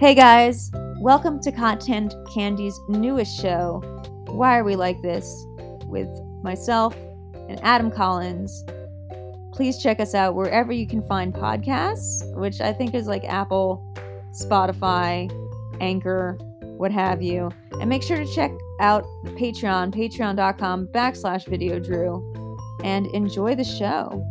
Hey guys, welcome to Content Candy's newest show, Why Are We Like This? with myself and Adam Collins. Please check us out wherever you can find podcasts, which I think is like Apple, Spotify, Anchor, what have you. And make sure to check out the Patreon, patreon.com backslash video drew, and enjoy the show.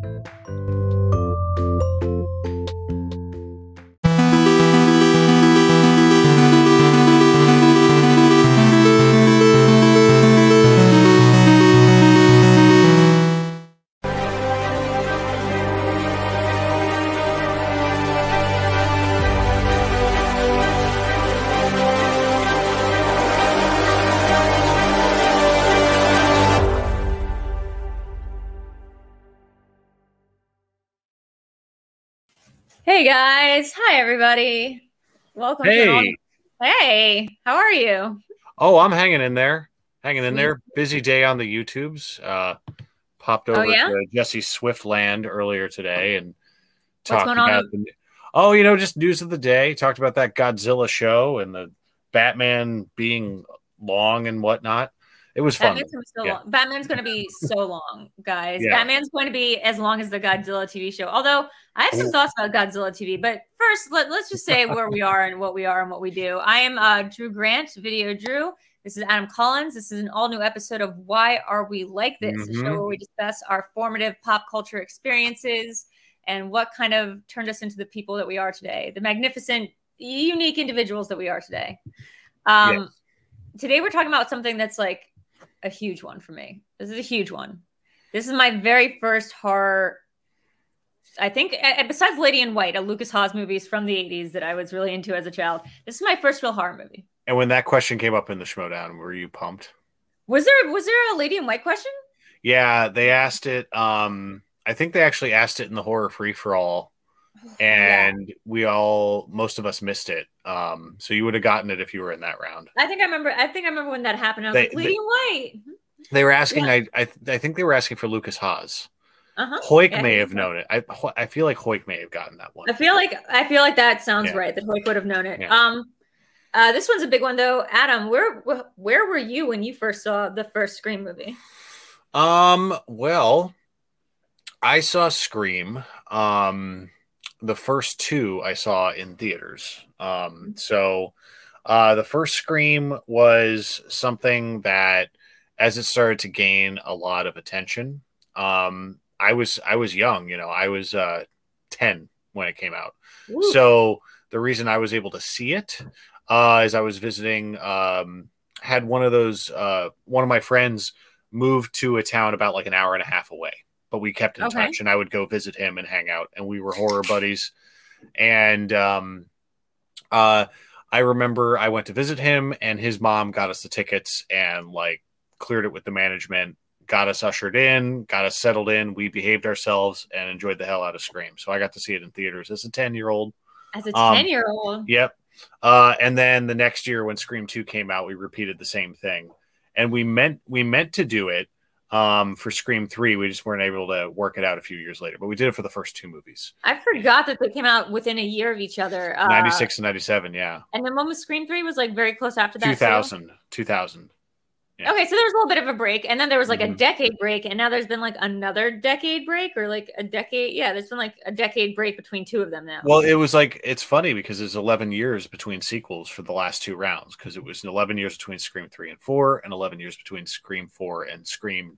Hey guys, hi everybody. Welcome. Hey. All- hey, how are you? Oh, I'm hanging in there. Hanging in there. Busy day on the YouTubes. Uh popped Oh, over yeah? to Jesse Swift land earlier today and talked about the Oh, you know, just news of the day. Talked about that Godzilla show and the Batman being long and whatnot. It was fun. Batman's so Yeah. Batman's gonna be so long, guys. Yeah. Batman's going to be as long as the Godzilla TV show. Although I have some thoughts about Godzilla TV, but first let, let's just say where we are and what we are and what we do. I am uh, Drew Grant, Video Drew. This is Adam Collins. This is an all new episode of Why Are We Like This? A show where we discuss our formative pop culture experiences and what kind of turned us into the people that we are today, the magnificent, unique individuals that we are today. Um, Yes. Today we're talking about something that's like a huge one for me. This is a huge one. This is my very first horror. I think, besides Lady in White, a Lukas Haas movies from the 80s that I was really into as a child, this is my first real horror movie. And when that question came up in the Schmodown, were you pumped? Was there was there a Lady in White question? Yeah, they asked it. Um, I think they actually asked it in the horror free for all, and we all, most of us missed it. Um, so you would have gotten it if you were in that round. I think I remember. I think I remember when that happened. I was They- like, Lady White. They were asking. I, I, I think they were asking for Lukas Haas. Uh huh. Hoik Yeah, may have so. known it. I, I feel like Hoik may have gotten that one. I feel like I feel like that sounds Yeah. right. That Hoyk would have known it. Yeah. Um, uh, this one's a big one though. Adam, where where were you when you first saw the first Scream movie? Um. Well, I saw Scream. Um, the first two I saw in theaters. Um. So, uh, the first Scream was something that, as it started to gain a lot of attention, um, I was I was young. You know, I was uh ten when it came out. Ooh. So the reason I was able to see it uh, is I was visiting, um, had one of those, uh, one of my friends moved to a town about like an hour and a half away, but we kept in Okay. touch and I would go visit him and hang out and we were horror buddies. And um, uh, I remember I went to visit him and his mom got us the tickets and like cleared it with the management, got us ushered in, got us settled in. We behaved ourselves and enjoyed the hell out of Scream. So I got to see it in theaters as a 10 year old. As a um, ten year old, Yep. Uh, and then the next year when Scream 2 came out, we repeated the same thing. And we meant we meant to do it um, for Scream 3. We just weren't able to work it out a few years later, but we did it for the first two movies. I forgot that they came out within a year of each other. Uh, 96 and 97, yeah. and then when was Scream three was like very close after that. too? 2000, 2000. Yeah. Okay, so there was a little bit of a break, and then there was like a Mhm. decade break, and now there's been like another decade break, or like a decade. Yeah, there's been like a decade break between two of them now. Well, it was like it's funny because there's 11 years between sequels for the last two rounds because it was 11 years between Scream 3 and 4 and 11 years between Scream 4 and Scream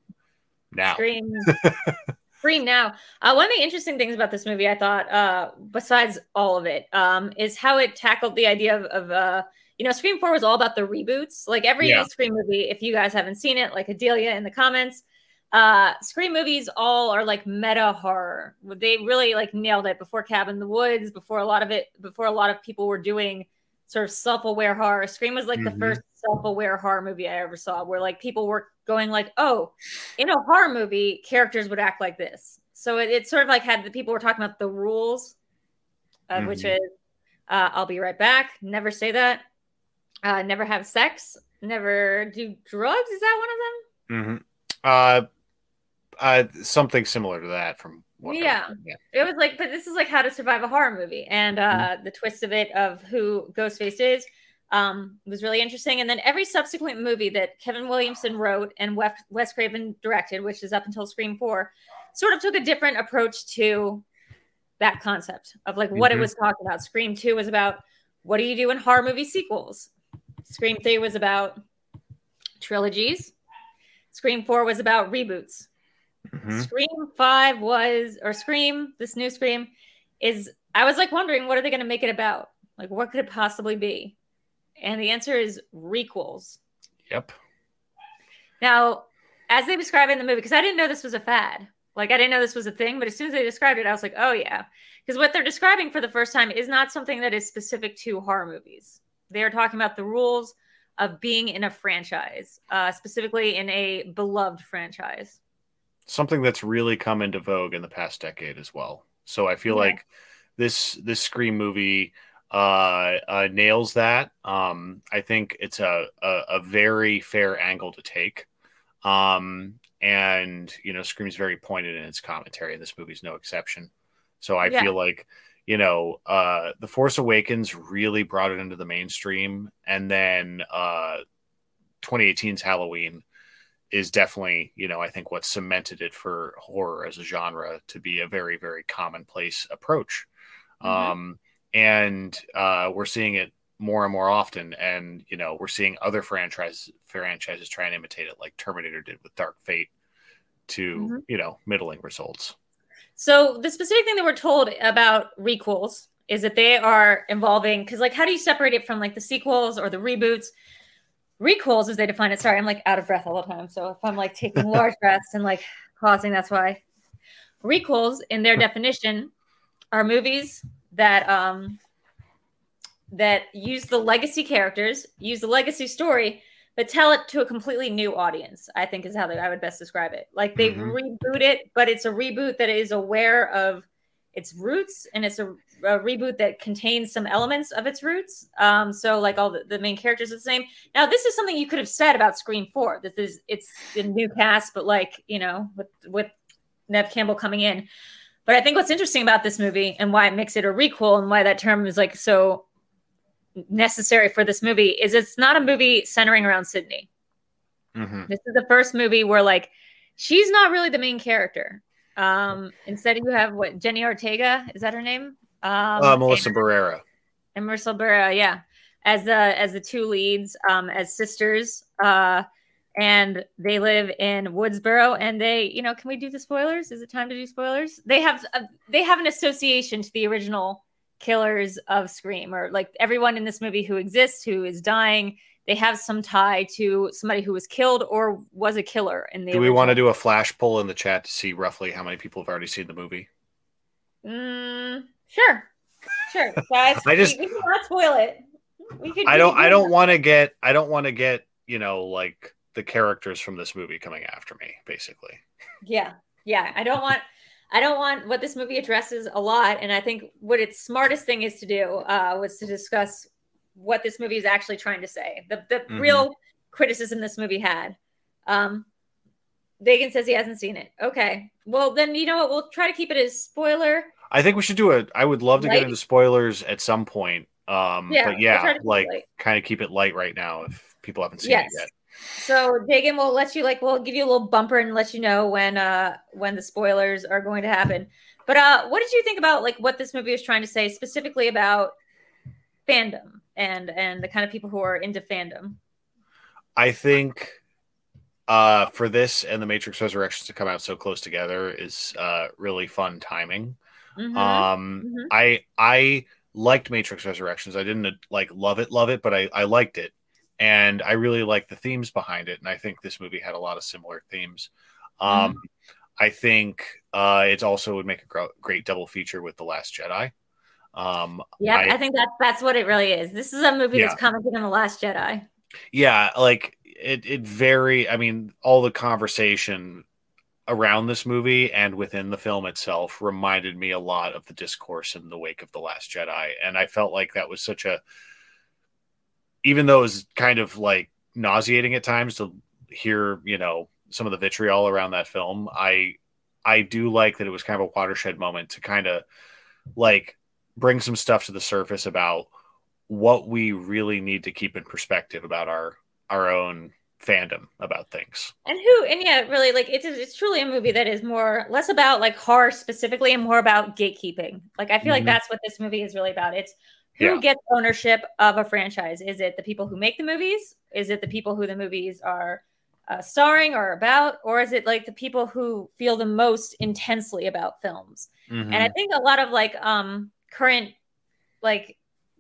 now. Scream, Scream now. Uh, one of the interesting things about this movie, I thought, uh, besides all of it, um, is how it tackled the idea of, of uh, you know, Scream 4 was all about the reboots. Like every Yeah. Scream movie, if you guys haven't seen it, like Adelia in the comments, uh, Scream movies all are like meta horror. They really like nailed it before Cabin in the Woods, before a lot of it, before a lot of people were doing sort of self-aware horror. Scream was like Mhm. the first self-aware horror movie I ever saw, where like people were going like, "Oh, in a horror movie, characters would act like this." So it, it sort of like had the people were talking about the rules, uh, which Mhm. is, uh, "I'll be right back," never say that, uh, never have sex, never do drugs. Is that one of them? hmm Uh, uh, something similar to that from yeah. yeah. It was like, but this is like how to survive a horror movie, and uh, mm-hmm. the twist of it of who Ghostface is um, was really interesting. And then every subsequent movie that Kevin Williamson wrote and Wes, Wes Craven directed, which is up until Scream Four, sort of took a different approach to that concept of like what mm-hmm. it was talking about. Scream Two was about what do you do in horror movie sequels. Scream Three was about trilogies. Scream Four was about reboots. Mm-hmm. Scream Five was, or Scream, this new Scream is. I was like wondering, what are they going to make it about? Like, what could it possibly be? And the answer is requels. Yep. Now, as they describe it in the movie, because I didn't know this was a fad. Like, I didn't know this was a thing, but as soon as they described it, I was like, oh, yeah. Because what they're describing for the first time is not something that is specific to horror movies. They are talking about the rules of being in a franchise, uh, specifically in a beloved franchise something that's really come into vogue in the past decade as well. So I feel yeah. like this this Scream movie uh, uh, nails that. Um, I think it's a, a, a very fair angle to take. Um, and you know, Scream's very pointed in its commentary, and this movie's no exception. So I yeah. feel like you know, uh, The Force Awakens really brought it into the mainstream, and then uh, 2018's Halloween is definitely, you know, I think what cemented it for horror as a genre to be a very, very commonplace approach. Mm-hmm. Um, and uh, we're seeing it more and more often. And, you know, we're seeing other franchises franchises try and imitate it, like Terminator did with Dark Fate, to, mm-hmm. you know, middling results. So the specific thing that we're told about requels is that they are involving because like how do you separate it from like the sequels or the reboots? Requels as they define it sorry i'm like out of breath all the time. So if i'm like taking large breaths and like pausing that's why. Requels in their definition are movies that um that use the legacy characters use the legacy story but tell it to a completely new audience i think is how they, i would best describe it like they mm-hmm. reboot it but it's a reboot that is aware of its roots and it's a, a, reboot that contains some elements of its roots. Um, so like all the, the, main characters are the same. Now this is something you could have said about Scream Four. This is it's a new cast, but like you know with with Neve Campbell coming in. But I think what's interesting about this movie and why it makes it a requel and why that term is like so necessary for this movie is it's not a movie centering around Sidney. Mm-hmm. This is the first movie where like she's not really the main character. Um, instead, you have what Jenny Ortega is that her name? Um, uh, Melissa and, Barrera. And Melissa Barrera, yeah, as the as the two leads, um, as sisters. Uh, and they live in Woodsboro. And they, you know, can we do the spoilers? Is it time to do spoilers? They have a, they have an association to the original killers of Scream, or like everyone in this movie who exists, who is dying they have some tie to somebody who was killed or was a killer in the do we want to do a flash poll in the chat to see roughly how many people have already seen the movie? Mm, sure sure. Guys i just we, we not spoil it. We could, i don't i don't want to get i don't want to get you know like the characters from this movie coming after me basically. Yeah yeah. I don't want I don't want what this movie addresses a lot, and I think what its smartest thing is to do uh, was to discuss what this movie is actually trying to say. The the mm-hmm. real criticism this movie had. Um, Dagan says he hasn't seen it. Okay. Well, then you know what? We'll try to keep it as spoiler. I think we should do it. I would love to light. get into spoilers at some point. Um, yeah, but yeah, we'll like kind of keep it light right now if people haven't seen yes. it yet. So Dagan will let you like we'll give you a little bumper and let you know when uh when the spoilers are going to happen. But uh what did you think about like what this movie is trying to say specifically about fandom? and and the kind of people who are into fandom. I think uh, for this and the Matrix Resurrections to come out so close together is uh, really fun timing. Mm-hmm. Um, mm-hmm. I I liked Matrix Resurrections. I didn't like love it, love it, but I I liked it, and I really like the themes behind it. And I think this movie had a lot of similar themes. Um, mm-hmm. I think uh, it also would make a great double feature with The Last Jedi. Um, yeah, I, I, think that's that's what it really is. This is a movie yeah. that's commenting on the Last Jedi. Yeah, like it. It very. I mean, all the conversation around this movie and within the film itself reminded me a lot of the discourse in the wake of the Last Jedi, and I felt like that was such a. Even though it was kind of like nauseating at times to hear, you know, some of the vitriol around that film. I I do like that it was kind of a watershed moment to kind of like bring some stuff to the surface about what we really need to keep in perspective about our our own fandom about things. And who and yeah, really like it's it's truly a movie that is more less about like horror specifically and more about gatekeeping. Like I feel mm-hmm. like that's what this movie is really about. It's who yeah. gets ownership of a franchise? Is it the people who make the movies? Is it the people who the movies are uh, starring or about? Or is it like the people who feel the most intensely about films? Mm-hmm. And I think a lot of like um current like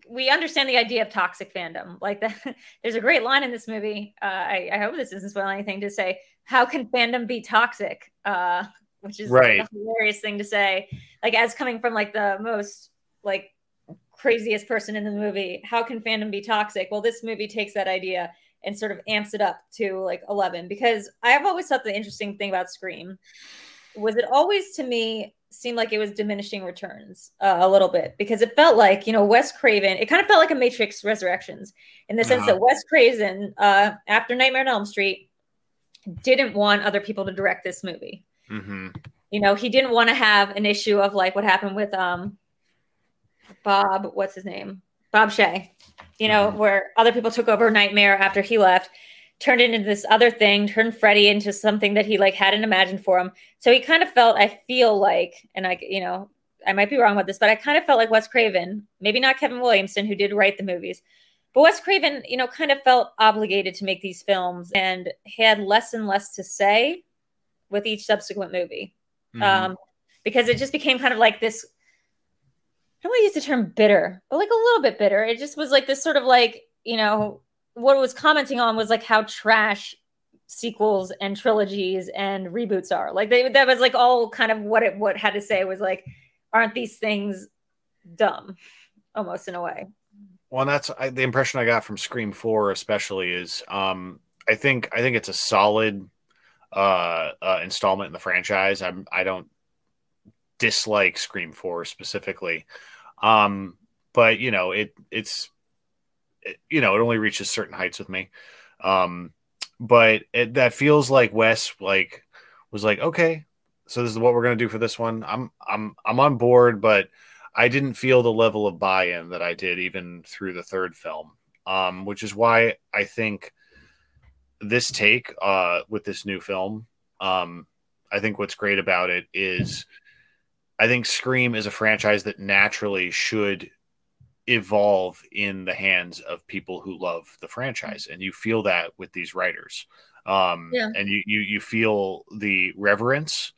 we understand the idea of toxic fandom. Like that, there's a great line in this movie. Uh, I, I, hope this isn't spoiling anything to say. How can fandom be toxic? Uh, which is right. a hilarious thing to say. Like as coming from like the most like craziest person in the movie. How can fandom be toxic? Well, this movie takes that idea and sort of amps it up to like 11 because I've always thought the interesting thing about Scream was it always to me seemed like it was diminishing returns uh, a little bit because it felt like you know Wes Craven. It kind of felt like a Matrix Resurrections in the sense uh-huh. that Wes Craven, uh, after Nightmare on Elm Street, didn't want other people to direct this movie. Mm-hmm. You know, he didn't want to have an issue of like what happened with um Bob. What's his name? Bob Shaye. You know, mm-hmm. where other people took over Nightmare after he left turned it into this other thing, turned Freddy into something that he like hadn't imagined for him. So he kind of felt, I feel like, and I, you know, I might be wrong with this, but I kind of felt like Wes Craven, maybe not Kevin Williamson, who did write the movies, but Wes Craven, you know, kind of felt obligated to make these films and had less and less to say with each subsequent movie. Mm-hmm. Um, because it just became kind of like this. I don't want to use the term bitter, but like a little bit bitter. It just was like this sort of like, you know, what it was commenting on was like how trash sequels and trilogies and reboots are. Like they that was like all kind of what it what had to say was like, aren't these things dumb, almost in a way. Well, that's I, the impression I got from Scream Four, especially is um, I think I think it's a solid uh, uh, installment in the franchise. I'm I don't dislike Scream Four specifically, um, but you know it it's you know, it only reaches certain heights with me. Um, but it, that feels like Wes like was like, okay, so this is what we're gonna do for this one. I'm I'm I'm on board, but I didn't feel the level of buy-in that I did even through the third film. Um, which is why I think this take uh, with this new film, um, I think what's great about it is I think Scream is a franchise that naturally should evolve in the hands of people who love the franchise and you feel that with these writers um yeah. and you, you you feel the reverence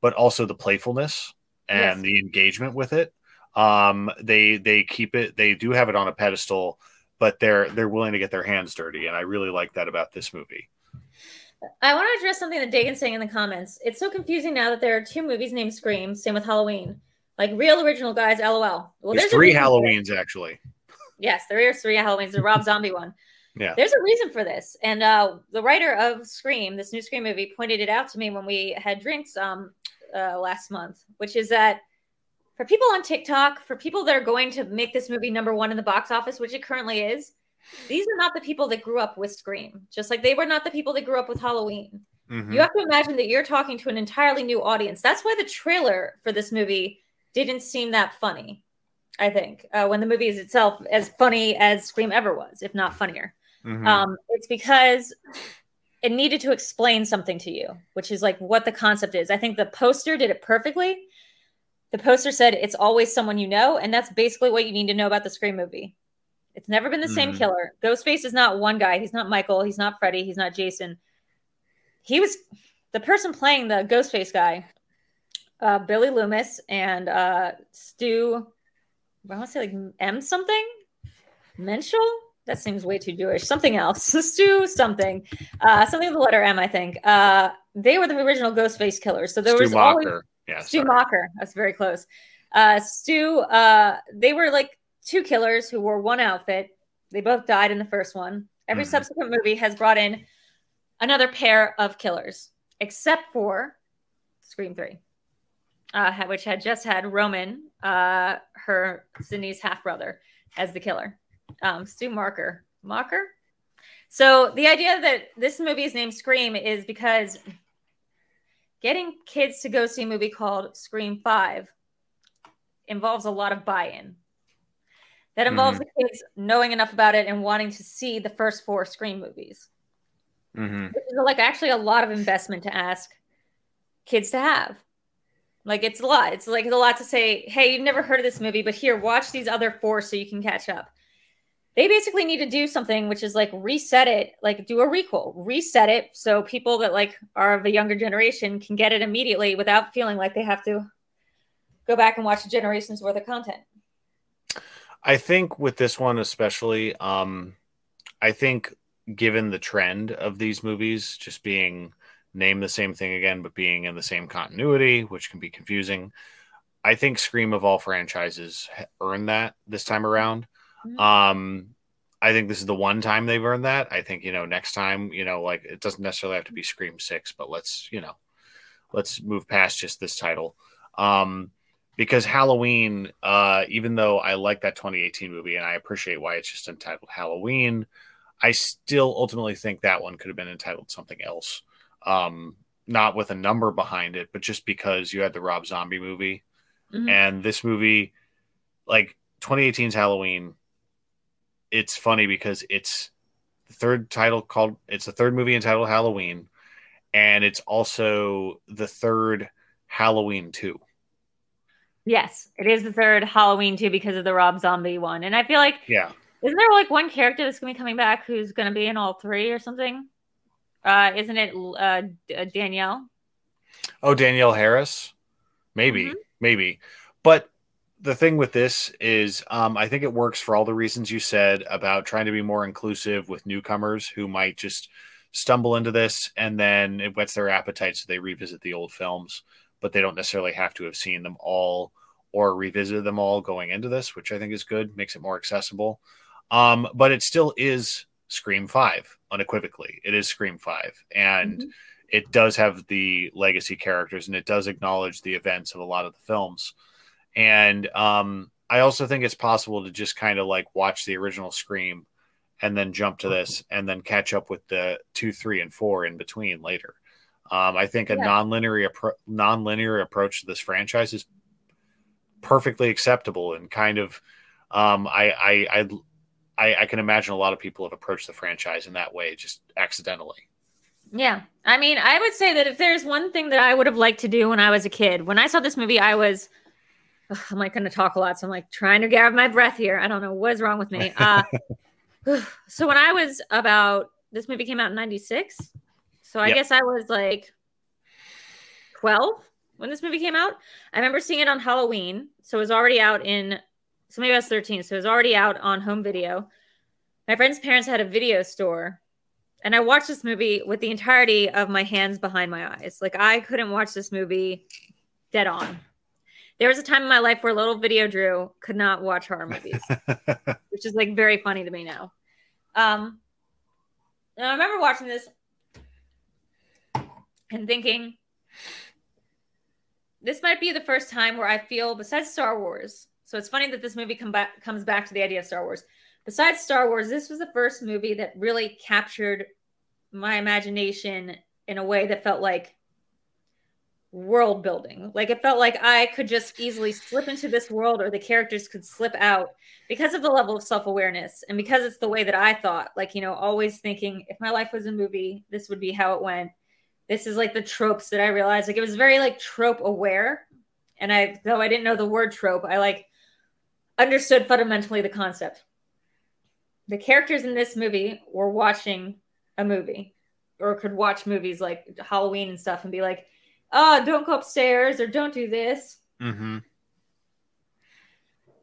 but also the playfulness and yes. the engagement with it um they they keep it they do have it on a pedestal but they're they're willing to get their hands dirty and i really like that about this movie I want to address something that Dagan's saying in the comments. It's so confusing now that there are two movies named Scream. Same with Halloween. Like real original guys, lol. Well, there's, there's three Halloweens actually. Yes, there are three Halloweens. The Rob Zombie one. Yeah. There's a reason for this. And uh, the writer of Scream, this new Scream movie, pointed it out to me when we had drinks um, uh, last month, which is that for people on TikTok, for people that are going to make this movie number one in the box office, which it currently is, these are not the people that grew up with Scream, just like they were not the people that grew up with Halloween. Mm-hmm. You have to imagine that you're talking to an entirely new audience. That's why the trailer for this movie didn't seem that funny. I think uh, when the movie is itself as funny as Scream ever was, if not funnier. Mm-hmm. Um, it's because it needed to explain something to you, which is like what the concept is. I think the poster did it perfectly. The poster said it's always someone you know, and that's basically what you need to know about the Scream movie. It's never been the mm-hmm. same killer. Ghostface is not one guy. He's not Michael. He's not Freddy. He's not Jason. He was the person playing the Ghostface guy uh, Billy Loomis and uh, Stu. I want to say like M something, Menschel. That seems way too Jewish. Something else, Stu something, uh, something with the letter M. I think uh, they were the original Ghostface killers. So there Stu was Macher. always yeah, Stu Mocker. That's very close. Uh, Stu. Uh, they were like two killers who wore one outfit. They both died in the first one. Every mm-hmm. subsequent movie has brought in another pair of killers, except for Scream Three uh, which had just had Roman, uh, her Sidney's half brother, as the killer. Um, Stu Marker, Marker. So the idea that this movie is named Scream is because getting kids to go see a movie called Scream 5 involves a lot of buy-in. That involves mm-hmm. the kids knowing enough about it and wanting to see the first four Scream movies. Mm-hmm. Which is like actually a lot of investment to ask kids to have. Like it's a lot. It's like it's a lot to say, hey, you've never heard of this movie, but here, watch these other four so you can catch up they basically need to do something which is like reset it like do a requel reset it so people that like are of a younger generation can get it immediately without feeling like they have to go back and watch a generation's worth of content i think with this one especially um i think given the trend of these movies just being named the same thing again but being in the same continuity which can be confusing i think scream of all franchises earned that this time around Mm-hmm. Um, I think this is the one time they've earned that. I think you know next time, you know, like it doesn't necessarily have to be Scream Six, but let's you know, let's move past just this title. Um, because Halloween, uh, even though I like that 2018 movie and I appreciate why it's just entitled Halloween, I still ultimately think that one could have been entitled something else. Um, not with a number behind it, but just because you had the Rob Zombie movie mm-hmm. and this movie, like 2018's Halloween it's funny because it's the third title called it's the third movie entitled Halloween, and it's also the third Halloween two. Yes, it is the third Halloween too because of the Rob Zombie one, and I feel like yeah, isn't there like one character that's gonna be coming back who's gonna be in all three or something? Uh, isn't it uh, uh Danielle? Oh, Danielle Harris, maybe, mm-hmm. maybe, but the thing with this is um, I think it works for all the reasons you said about trying to be more inclusive with newcomers who might just stumble into this and then it whets their appetite so they revisit the old films, but they don't necessarily have to have seen them all or revisited them all going into this, which I think is good, makes it more accessible. Um, but it still is Scream 5, unequivocally. It is Scream 5. And mm-hmm. it does have the legacy characters and it does acknowledge the events of a lot of the films. And um, I also think it's possible to just kind of like watch the original Scream and then jump to this and then catch up with the two, three, and four in between later. Um, I think a yeah. non-linear appro- non-linear approach to this franchise is perfectly acceptable and kind of um, I, I, I I can imagine a lot of people have approached the franchise in that way just accidentally. Yeah. I mean, I would say that if there's one thing that I would have liked to do when I was a kid, when I saw this movie, I was I'm like going to talk a lot, so I'm like trying to grab my breath here. I don't know what is wrong with me. Uh, so when I was about this movie came out in '96, so I yep. guess I was like 12 when this movie came out. I remember seeing it on Halloween, so it was already out in. So maybe I was 13, so it was already out on home video. My friend's parents had a video store, and I watched this movie with the entirety of my hands behind my eyes. Like I couldn't watch this movie dead on there was a time in my life where little video Drew could not watch horror movies, which is like very funny to me now. Um, and I remember watching this and thinking, this might be the first time where I feel, besides Star Wars, so it's funny that this movie come back comes back to the idea of Star Wars. Besides Star Wars, this was the first movie that really captured my imagination in a way that felt like world building. Like it felt like I could just easily slip into this world or the characters could slip out because of the level of self-awareness and because it's the way that I thought. Like, you know, always thinking if my life was a movie, this would be how it went. This is like the tropes that I realized. Like it was very like trope aware. And I though I didn't know the word trope, I like understood fundamentally the concept. The characters in this movie were watching a movie or could watch movies like Halloween and stuff and be like, oh, don't go upstairs or don't do this. Mm-hmm.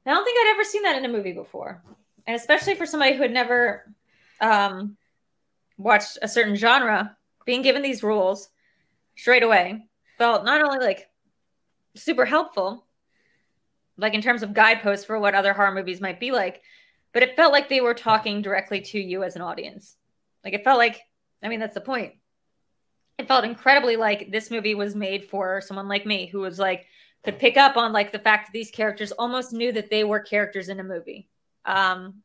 I don't think I'd ever seen that in a movie before. And especially for somebody who had never um, watched a certain genre, being given these rules straight away felt not only like super helpful, like in terms of guideposts for what other horror movies might be like, but it felt like they were talking directly to you as an audience. Like it felt like, I mean, that's the point it felt incredibly like this movie was made for someone like me who was like could pick up on like the fact that these characters almost knew that they were characters in a movie um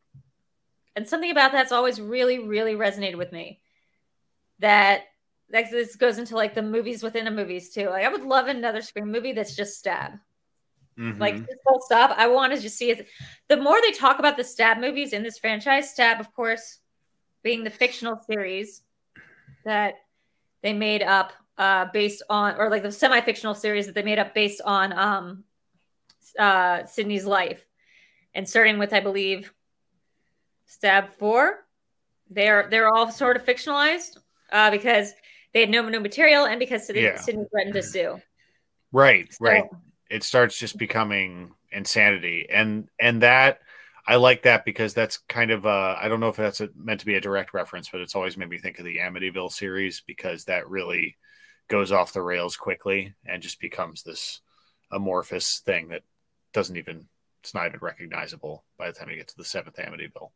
and something about that's always really, really resonated with me. That like this goes into like the movies within a movies too. Like I would love another Scream movie that's just stab. Mhm. Like this whole stuff, I want to just see it. The more they talk about the stab movies in this franchise, stab, of course, being the fictional series that they made up uh based on or like the semi-fictional series that they made up based on um uh Sidney's life. And starting with, I believe, Stab Four, they're they're all sort of fictionalized uh because they had no new material and because Sidney, Yeah. Sidney threatened to sue. right, So- right. It starts just becoming insanity, and and that I like that because that's kind of uh I don't know if that's a, meant to be a direct reference, but it's always made me think of the Amityville series because that really goes off the rails quickly and just becomes this amorphous thing that doesn't even it's not even recognizable by the time you get to the seventh Amityville.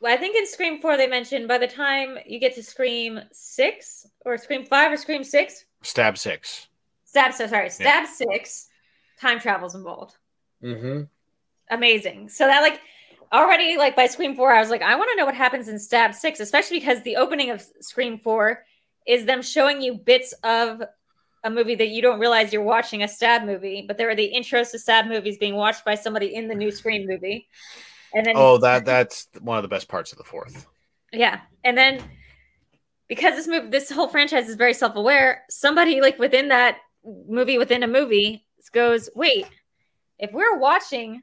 Well, I think in Scream 4, they mentioned by the time you get to Scream 6 or Scream 5 or Scream 6, Stab six. Stab, so sorry, Stab 6, time travel's involved. Mm-hmm. Amazing. So that, like, already, like, by Scream 4, I was like, I want to know what happens in Stab 6, especially because the opening of Scream 4 is them showing you bits of a movie that you don't realize you're watching a Stab movie, but there are the intros to Stab movies being watched by somebody in the new Scream movie. And then Oh, that that's one of the best parts of the fourth. Yeah, and then because this movie, this whole franchise is very self-aware, somebody like within that movie within a movie goes, "Wait, if we're watching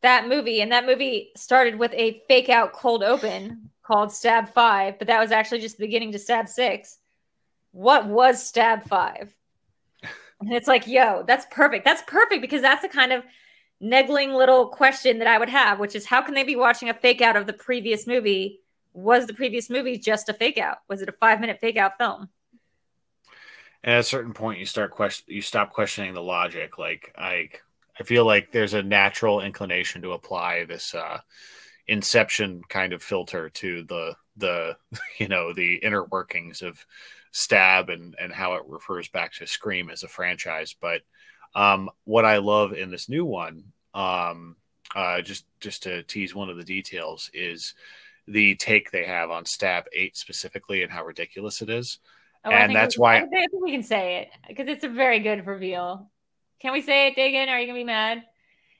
that movie and that movie started with a fake out cold open called Stab 5, but that was actually just the beginning to Stab 6, what was Stab 5?" And it's like, "Yo, that's perfect. That's perfect because that's the kind of niggling little question that I would have, which is how can they be watching a fake out of the previous movie? Was the previous movie just a fake out? Was it a five minute fake out film? At a certain point, you start question, you stop questioning the logic. Like I, I feel like there's a natural inclination to apply this uh, Inception kind of filter to the the you know the inner workings of Stab and and how it refers back to Scream as a franchise. But um, what I love in this new one, um, uh, just just to tease one of the details, is the take they have on Stab Eight specifically and how ridiculous it is. Oh, And that's we, why- I think we can say it because it's a very good reveal. Can we say it, Dagan? Are you gonna be mad?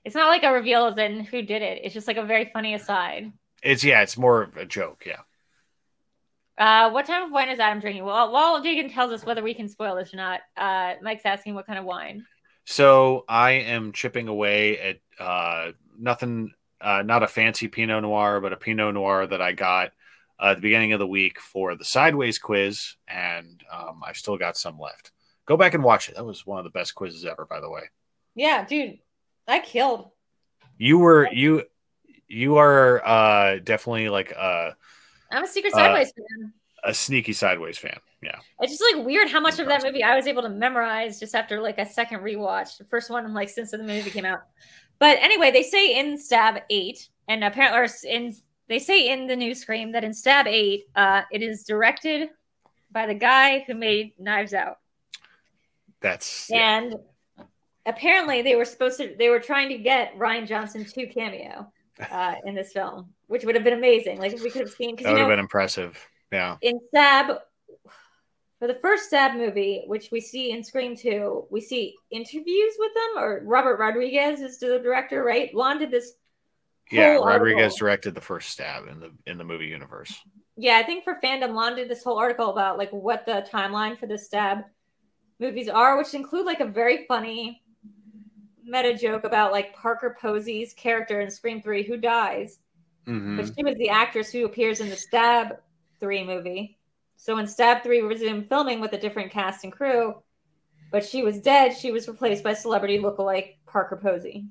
It's not like a reveal as in who did it. It's just like a very funny aside. It's yeah, it's more of a joke. Yeah. Uh, what type of wine is Adam drinking? Well, while Dagan tells us whether we can spoil this or not, uh, Mike's asking what kind of wine. So I am chipping away at uh, nothing, uh, not a fancy Pinot Noir, but a Pinot Noir that I got uh, at the beginning of the week for the Sideways quiz, and um, I've still got some left. Go back and watch it. That was one of the best quizzes ever, by the way. Yeah, dude, I killed. You were you you are uh, definitely like a, I'm a secret Uh, sideways fan. a sneaky Sideways fan. Yeah. It's just like weird how much of that movie I was able to memorize just after like a second rewatch. The first one, like since the movie came out. But anyway, they say in Stab Eight, and apparently, or in they say in the new Scream that in Stab Eight, uh, it is directed by the guy who made Knives Out, That's yeah. and apparently they were supposed to they were trying to get Rian Johnson to cameo uh, in this film, which would have been amazing. Like if we could have seen because that would have been impressive. Yeah. in Stab, for the first Stab movie, which we see in Scream 2, we see interviews with them, or Robert Rodriguez is the director, right? Lon did this. Yeah, Rodriguez article. directed the first stab in the in the movie universe. Yeah, I think for fandom, Lon did this whole article about like what the timeline for the Stab movies are, which include like a very funny meta joke about like Parker Posey's character in Scream 3 who dies. Mhm. but she was the actress who appears in the Stab 3 movie. So when Stab 3 resumed filming with a different cast and crew, but she was dead, she was replaced by celebrity lookalike Parker Posey.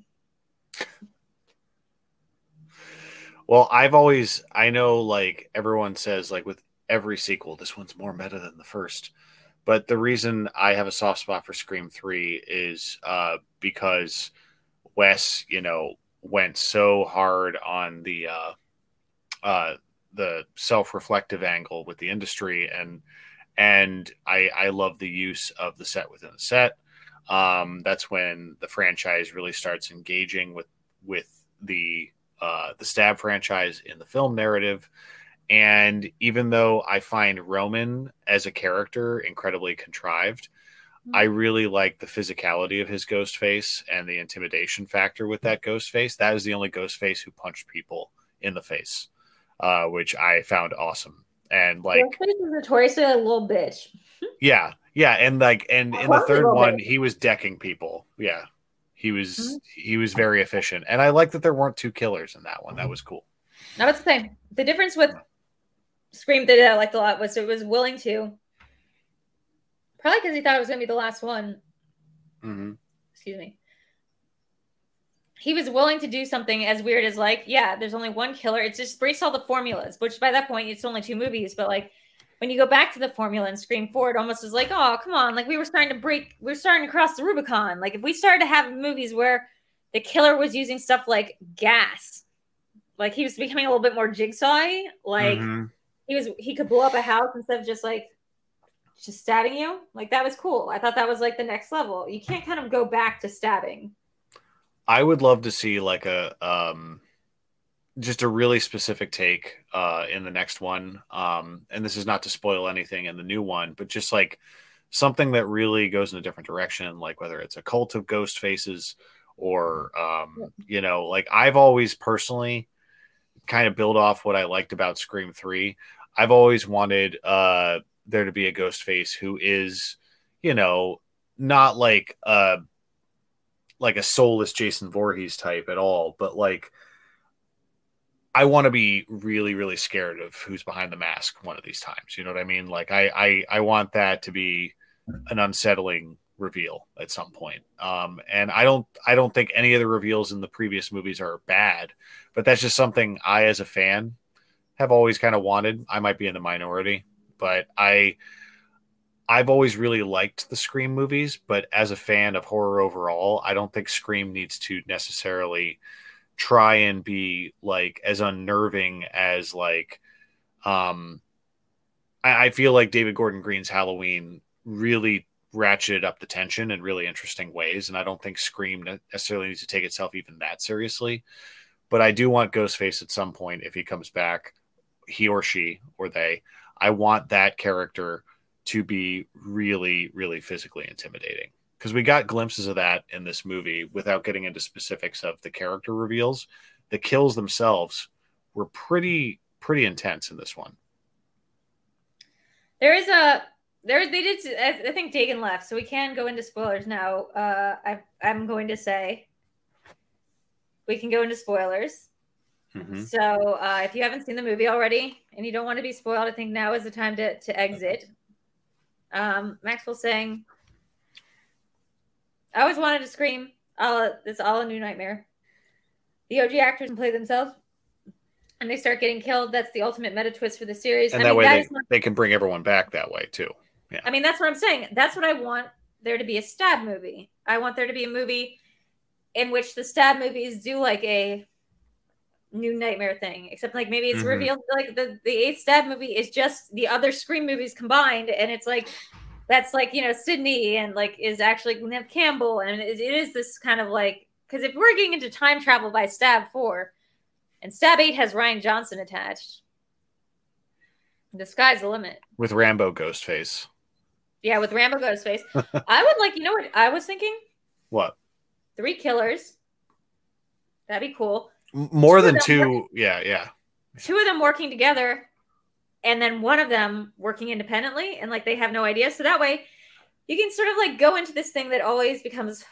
Well, I've always I know like everyone says like with every sequel, this one's more meta than the first. But the reason I have a soft spot for Scream 3 is uh because Wes, you know, went so hard on the uh uh the self-reflective angle with the industry and and I I love the use of the set within the set. Um that's when the franchise really starts engaging with with the uh, the Stab franchise in the film narrative. And even though I find Roman as a character incredibly contrived, I really like the physicality of his ghost face and the intimidation factor with that ghost face. That is the only ghost face who punched people in the face, uh, which I found awesome. And like, is notoriously a little bitch. yeah, yeah, and like, and in the third one, bit. he was decking people. Yeah, he was Mhm. he was very efficient, and I like that there weren't two killers in that one. That was cool. I would say the difference with Scream that I liked a lot was it was willing to, probably because he thought it was going to be the last one. hmm Excuse me. He was willing to do something as weird as like, yeah, there's only one killer. It just breaks all the formulas, which by that point it's only two movies. But like when you go back to the formula and Scream Four, it almost is like, oh, come on, like we were starting to break, we are starting to cross the Rubicon. Like if we started to have movies where the killer was using stuff like gas, like he was becoming a little bit more jigsawy, like Mhm. he was he could blow up a house instead of just like just stabbing you like that was cool i thought that was like the next level you can't kind of go back to stabbing I would love to see like a um just a really specific take uh in the next one. Um and this is not to spoil anything in the new one, but just like something that really goes in a different direction, like whether it's a cult of ghost faces or um, you know, like I've always personally kind of build off what I liked about Scream 3. I've always wanted uh there to be a ghost face who is, you know, not like uh like a soulless Jason Voorhees type at all, but like I want to be really, really scared of who's behind the mask one of these times. You know what I mean? Like I, I, I want that to be an unsettling reveal at some point. Um, and I don't, I don't think any of the reveals in the previous movies are bad, but that's just something I, as a fan, have always kind of wanted. I might be in the minority, but I, I've always really liked the Scream movies, but as a fan of horror overall, I don't think Scream needs to necessarily try and be like as unnerving as like um I, I feel like David Gordon Green's Halloween really ratcheted up the tension in really interesting ways, and I don't think Scream necessarily needs to take itself even that seriously. But I do want Ghostface at some point if he comes back, he or she or they. I want that character to be really, really physically intimidating because we got glimpses of that in this movie without getting into specifics of the character reveals. The kills themselves were pretty, pretty intense in this one. there is a there they did i I think dagan left so we can go into spoilers now uh I, i'm going to say we can go into spoilers Mhm. so uh if you haven't seen the movie already and you don't want to be spoiled i think now is the time to to exit um maxwell saying i always wanted to scream all it's all a new nightmare the og actors can play themselves and they start getting killed that's the ultimate meta twist for the series And I that mean, way that they, not- they can bring everyone back that way too. Yeah. I mean, that's what I'm saying. That's what I want there to be a stab movie. I want there to be a movie in which the stab movies do like a new nightmare thing, except like maybe it's Mhm. revealed like the the eighth stab movie is just the other Scream movies combined, and it's like that's like you know Sidney and like is actually Neve Campbell, and it, it is this kind of like because if we're getting into time travel by Stab Four, and Stab Eight has Rian Johnson attached, the sky's the limit. With Rambo Ghostface. Yeah, with Rambo Ghostface. I would like, you know what I was thinking? What? Three killers. That'd be cool. More Two than two. Yeah, yeah. Two of them working together, and then one of them working independently, and like they have no idea. So that way, you can sort of like go into this thing that always becomes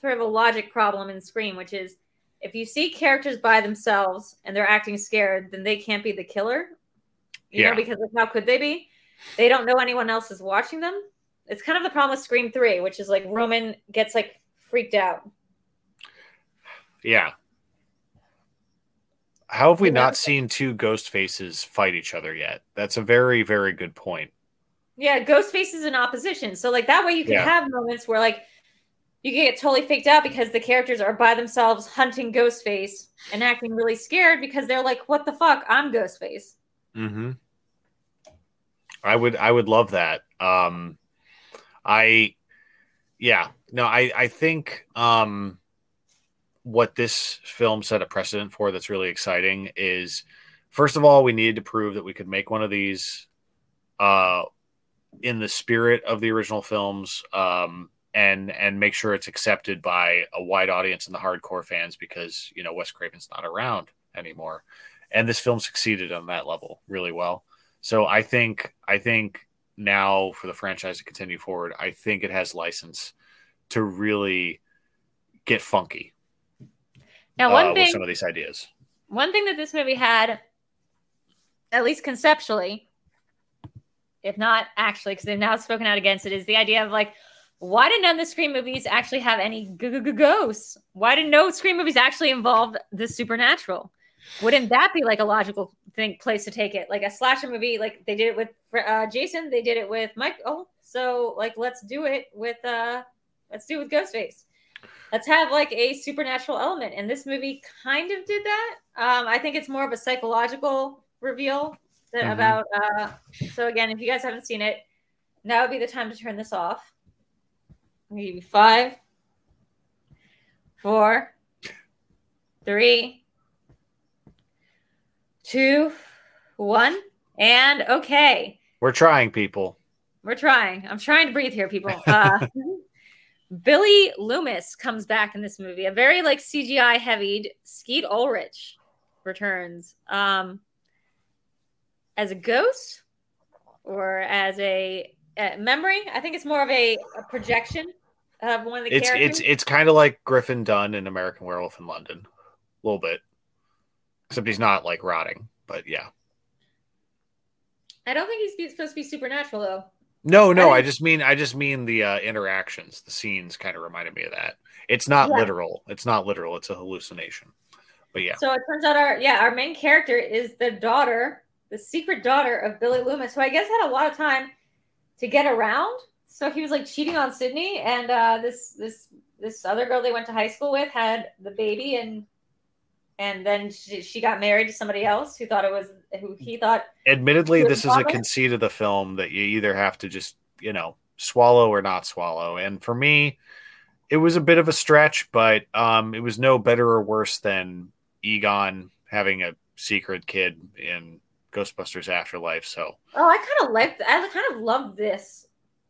sort of a logic problem in Scream, which is if you see characters by themselves and they're acting scared, then they can't be the killer. You Yeah. know, because like, how could they be? They don't know anyone else is watching them. It's kind of the problem with Scream 3, which is like Roman gets like freaked out. Yeah. How have we not seen two ghost faces fight each other yet? That's a very, very good point. Yeah, Ghostface is in opposition. So like that way you can Yeah. have moments where like you can get totally faked out because the characters are by themselves hunting Ghostface and acting really scared because they're like, "What the fuck? I'm Ghostface." Mm-hmm. I would, I would love that. Um, I, yeah, no, I, I think, um, what this film set a precedent for that's really exciting is first of all, we needed to prove that we could make one of these uh, in the spirit of the original films um, and and make sure it's accepted by a wide audience and the hardcore fans because you know Wes Craven's not around anymore. And this film succeeded on that level really well. So I think I think now for the franchise to continue forward, I think it has license to really get funky. Now, one uh, thing, some of these ideas. one thing that this movie had, at least conceptually, if not actually, because they've now spoken out against it, is the idea of like, why did none of the Scream movies actually have any ghosts? Why did no Scream movies actually involve the supernatural? Wouldn't that be like a logical thing place to take it? Like a slasher movie, like they did it with uh, Jason, they did it with Mike. Oh, so like let's do it with uh let's do it with Ghostface. Let's have like a supernatural element, and this movie kind of did that. Um, I think it's more of a psychological reveal Mhm. about. Uh, so again, if you guys haven't seen it, now would be the time to turn this off. I'm gonna give you five, four, three, two, one, and okay. We're trying, people. We're trying. I'm trying to breathe here, people. Uh, Billy Loomis comes back in this movie. A very like CGI heavied Skeet Ulrich returns um, as a ghost or as a, a memory. I think it's more of a, a projection of one of the It's characters. it's it's kind of like Griffin Dunne in American Werewolf in London, a little bit, except he's not like rotting. But yeah, I don't think he's supposed to be supernatural though. No, no. I I just mean I just mean the uh, interactions, the scenes kind of reminded me of that. It's not Yeah. literal. It's not literal. It's a hallucination. But yeah, So it turns out our yeah our main character is the daughter, the secret daughter of Billy Loomis, who I guess had a lot of time to get around. So he was like cheating on Sidney, and uh, this this this other girl they went to high school with had the baby, and and then she, she got married to somebody else who thought it was who he thought admittedly, this is a conceit of the film that you either have to just you know swallow or not swallow. And for me, it was a bit of a stretch, but um, it was no better or worse than Egon having a secret kid in Ghostbusters Afterlife. So oh I kind of liked I kind of love this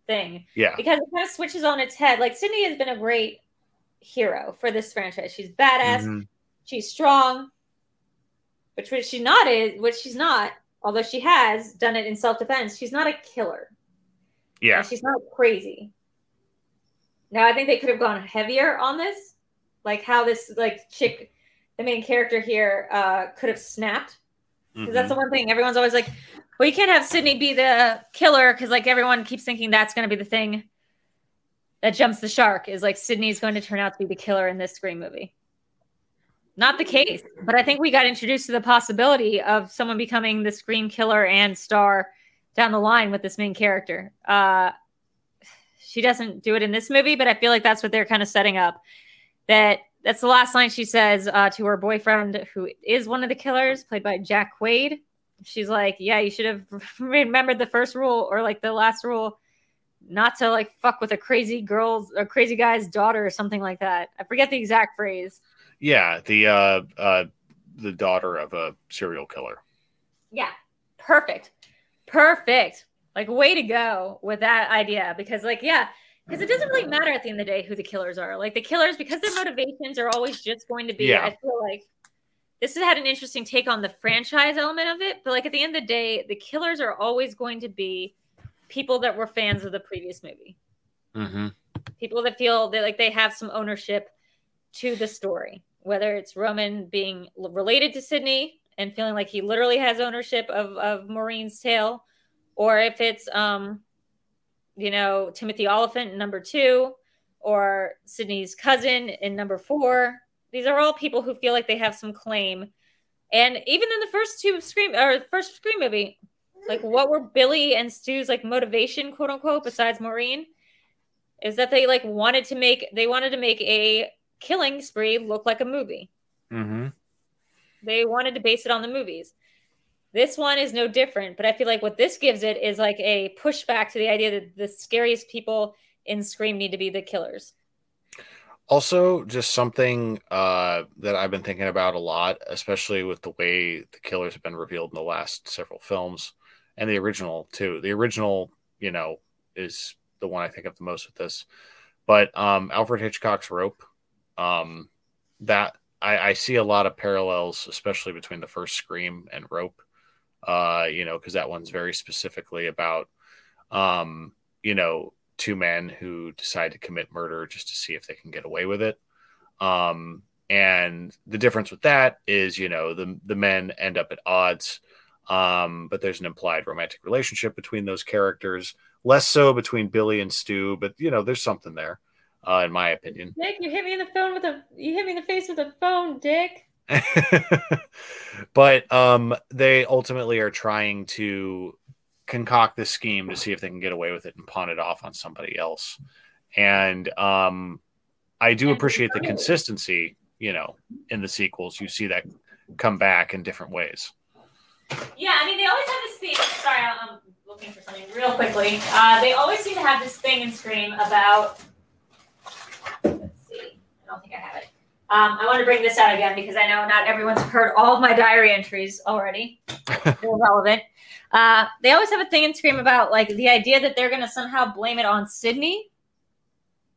thing yeah, because it kind of switches on its head. Like Sidney has been a great hero for this franchise. She's badass. Mhm. She's strong, which she's not is which she's not. Although she has done it in self defense, she's not a killer. yeah, And she's not crazy. Now I think they could have gone heavier on this, like how this like chick, the main character here, uh, could have snapped. Because that's the Mhm. one thing everyone's always like, well, you can't have Sidney be the killer because like everyone keeps thinking that's going to be the thing that jumps the shark is like Sidney's going to turn out to be the killer in this Scream movie. Not the case, but I think we got introduced to the possibility of someone becoming the Scream killer and star down the line with this main character. Uh, she doesn't do it in this movie, but I feel like that's what they're kind of setting up. That that's the last line she says uh, to her boyfriend, who is one of the killers, played by Jack Quaid. She's like, "Yeah, you should have remembered the first rule or like the last rule, not to like fuck with a crazy girl's or crazy guy's daughter or something like that." I forget the exact phrase. Yeah. The uh, uh, the daughter of a serial killer. Yeah, perfect, perfect. Like, way to go with that idea because, like, yeah, because it doesn't really matter at the end of the day who the killers are. Like, the killers, because their motivations are always just going to be, Yeah. I feel like this has had an interesting take on the franchise element of it. But, like, at the end of the day, the killers are always going to be people that were fans of the previous movie, Mm-hmm. people that feel that, like, they have some ownership to the story, whether it's Roman being related to Sidney and feeling like he literally has ownership of, of Maureen's tale, or if it's um, you know, Timothy Olyphant in number two, or Sidney's cousin in number four. These are all people who feel like they have some claim. And even in the first two Scream or first Scream movie, like what were Billy and Stu's like motivation, quote unquote, besides Maureen, is that they like wanted to make they wanted to make a killing spree look like a movie. Mm-hmm. They wanted to base it on the movies. This one is no different, but I feel like what this gives it is like a pushback to the idea that the scariest people in Scream need to be the killers. Also, just something uh, that I've been thinking about a lot, especially with the way the killers have been revealed in the last several films, and the original too. The original, you know, is the one I think of the most with this. But um, Alfred Hitchcock's Rope, um, that I, I see a lot of parallels, especially between the first Scream and Rope. Uh, you know, because that one's very specifically about, um, you know, two men who decide to commit murder just to see if they can get away with it. Um, and the difference with that is, you know, the the men end up at odds, um, but there's an implied romantic relationship between those characters. Less so between Billy and Stu, but you know, there's something there, uh, in my opinion. Dick, you hit me in the phone with a you hit me in the face with a phone, Dick. but um, they ultimately are trying to concoct this scheme to see if they can get away with it and pawn it off on somebody else. And um, I do appreciate the consistency, you know, in the sequels. You see that come back in different ways. Yeah, I mean, they always have this thing. Sorry, I'm looking for something real quickly. Uh, they always seem to have this thing in Scream about. Let's see. I don't think I have it. Um, I want to bring this out again because I know not everyone's heard all of my diary entries already. They're relevant. Uh, they always have a thing in Scream about like the idea that they're going to somehow blame it on Sidney.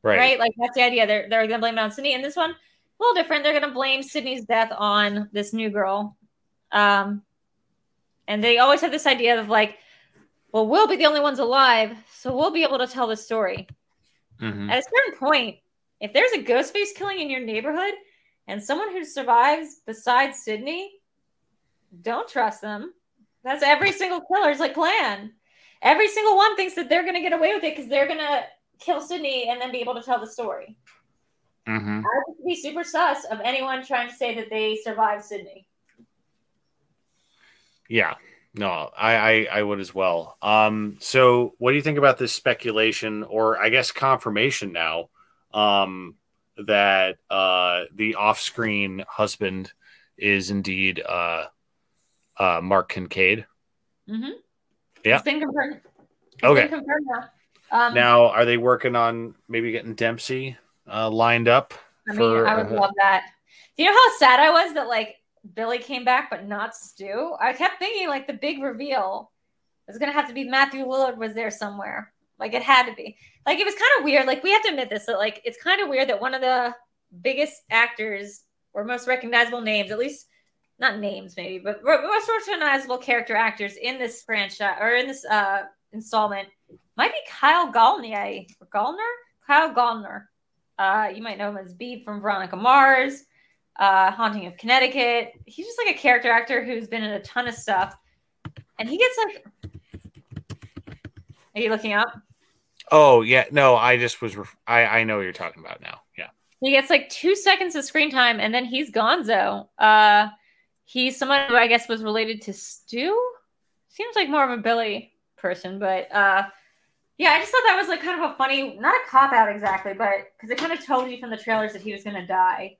Right. Right. Like that's the idea. They're they're going to blame it on Sidney. And this one, a little different. They're going to blame Sidney's death on this new girl. Um, and they always have this idea of like, well, we'll be the only ones alive, so we'll be able to tell the story. Mhm. At a certain point, if there's a ghost face killing in your neighborhood and someone who survives besides Sidney, don't trust them. That's every single killer's like plan. Every single one thinks that they're gonna get away with it because they're gonna kill Sidney and then be able to tell the story. Mhm. I would be super sus of anyone trying to say that they survived Sidney. Yeah. No, I, I I would as well. Um, so what do you think about this speculation, or I guess confirmation now, um, that uh, the off-screen husband is indeed uh, uh, Mark Kincaid? Mm-hmm. Yeah. It's been confirmed. It's Okay. been confirmed now. Um, Now, are they working on maybe getting Dempsey uh, lined up? I mean, for, I would uh, love that. Do you know how sad I was that like Billy came back but not Stu? I kept thinking like the big reveal was gonna have to be Matthew Lillard was there somewhere. Like it had to be. Like it was kind of weird. Like we have to admit this that like it's kind of weird that one of the biggest actors or most recognizable names, at least not names maybe, but most recognizable character actors in this franchise or in this uh installment might be Kyle Gaulnier or Gallner? Kyle Gallner. Uh, you might know him as Beeb from Veronica Mars, uh, Haunting of Connecticut. He's just like a character actor who's been in a ton of stuff. And he gets like. Are you looking up? Oh yeah, no, I just was. Ref- I I know what you're talking about now. Yeah. He gets like two seconds of screen time and then he's gonzo. Uh, he's someone who I guess was related to Stu. Seems like more of a Billy person, but uh, yeah, I just thought that was like kind of a funny, not a cop out exactly, but because it kind of told you from the trailers that he was going to die,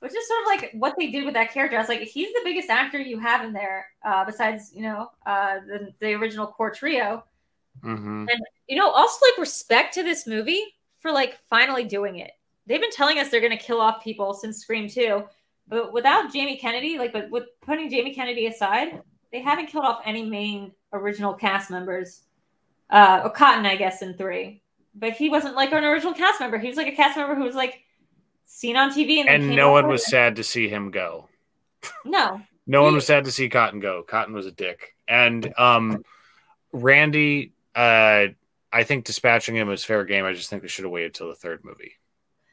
which is sort of like what they did with that character. I was like, he's the biggest actor you have in there, uh, besides you know uh, the the original core trio hmm you know, also like respect to this movie for like finally doing it. They've been telling us they're going to kill off people since Scream 2, but without Jamie Kennedy, like, but with putting Jamie Kennedy aside, they haven't killed off any main original cast members. Uh, or Cotton, I guess, in three, but he wasn't like an original cast member. He was like a cast member who was like seen on TV, and, And no one was sad to see him go. no. No one was sad to see Cotton go. Cotton was a dick. And um, Randy, uh, I think dispatching him was fair game. I just think they should have waited till the third movie.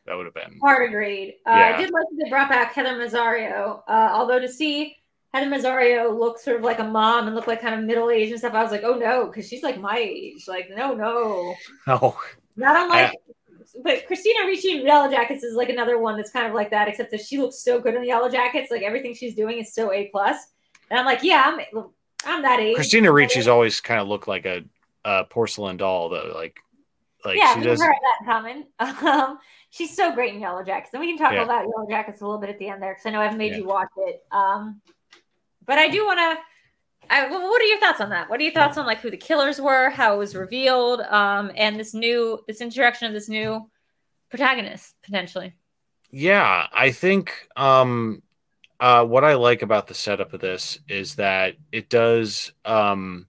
That would have been. Hard agreed. Uh, Yeah. I did like that they brought back Heather Matarazzo. Uh, although to see Heather Matarazzo look sort of like a mom and look like kind of middle aged and stuff, I was like, oh no, because she's like my age. Like, no, no. Oh, Not unlike. but Christina Ricci in Yellow Jackets is like another one that's kind of like that, except that she looks so good in the Yellow Jackets. Like everything she's doing is so A plus. And I'm like, yeah, I'm, I'm that age. Christina Ricci's always kind of looked like a, a porcelain doll, though. Like, like yeah, she does. have that in common. Um, she's so great in Yellow Jackets, and we can talk Yeah. about Yellow Jackets a little bit at the end there because I know I've made Yeah. you watch it. Um, but I do want to. I, what are your thoughts on that? What are your thoughts on like who the killers were, how it was revealed, um, and this new this introduction of this new protagonist potentially. Yeah, I think um, uh, what I like about the setup of this is that it does. Um,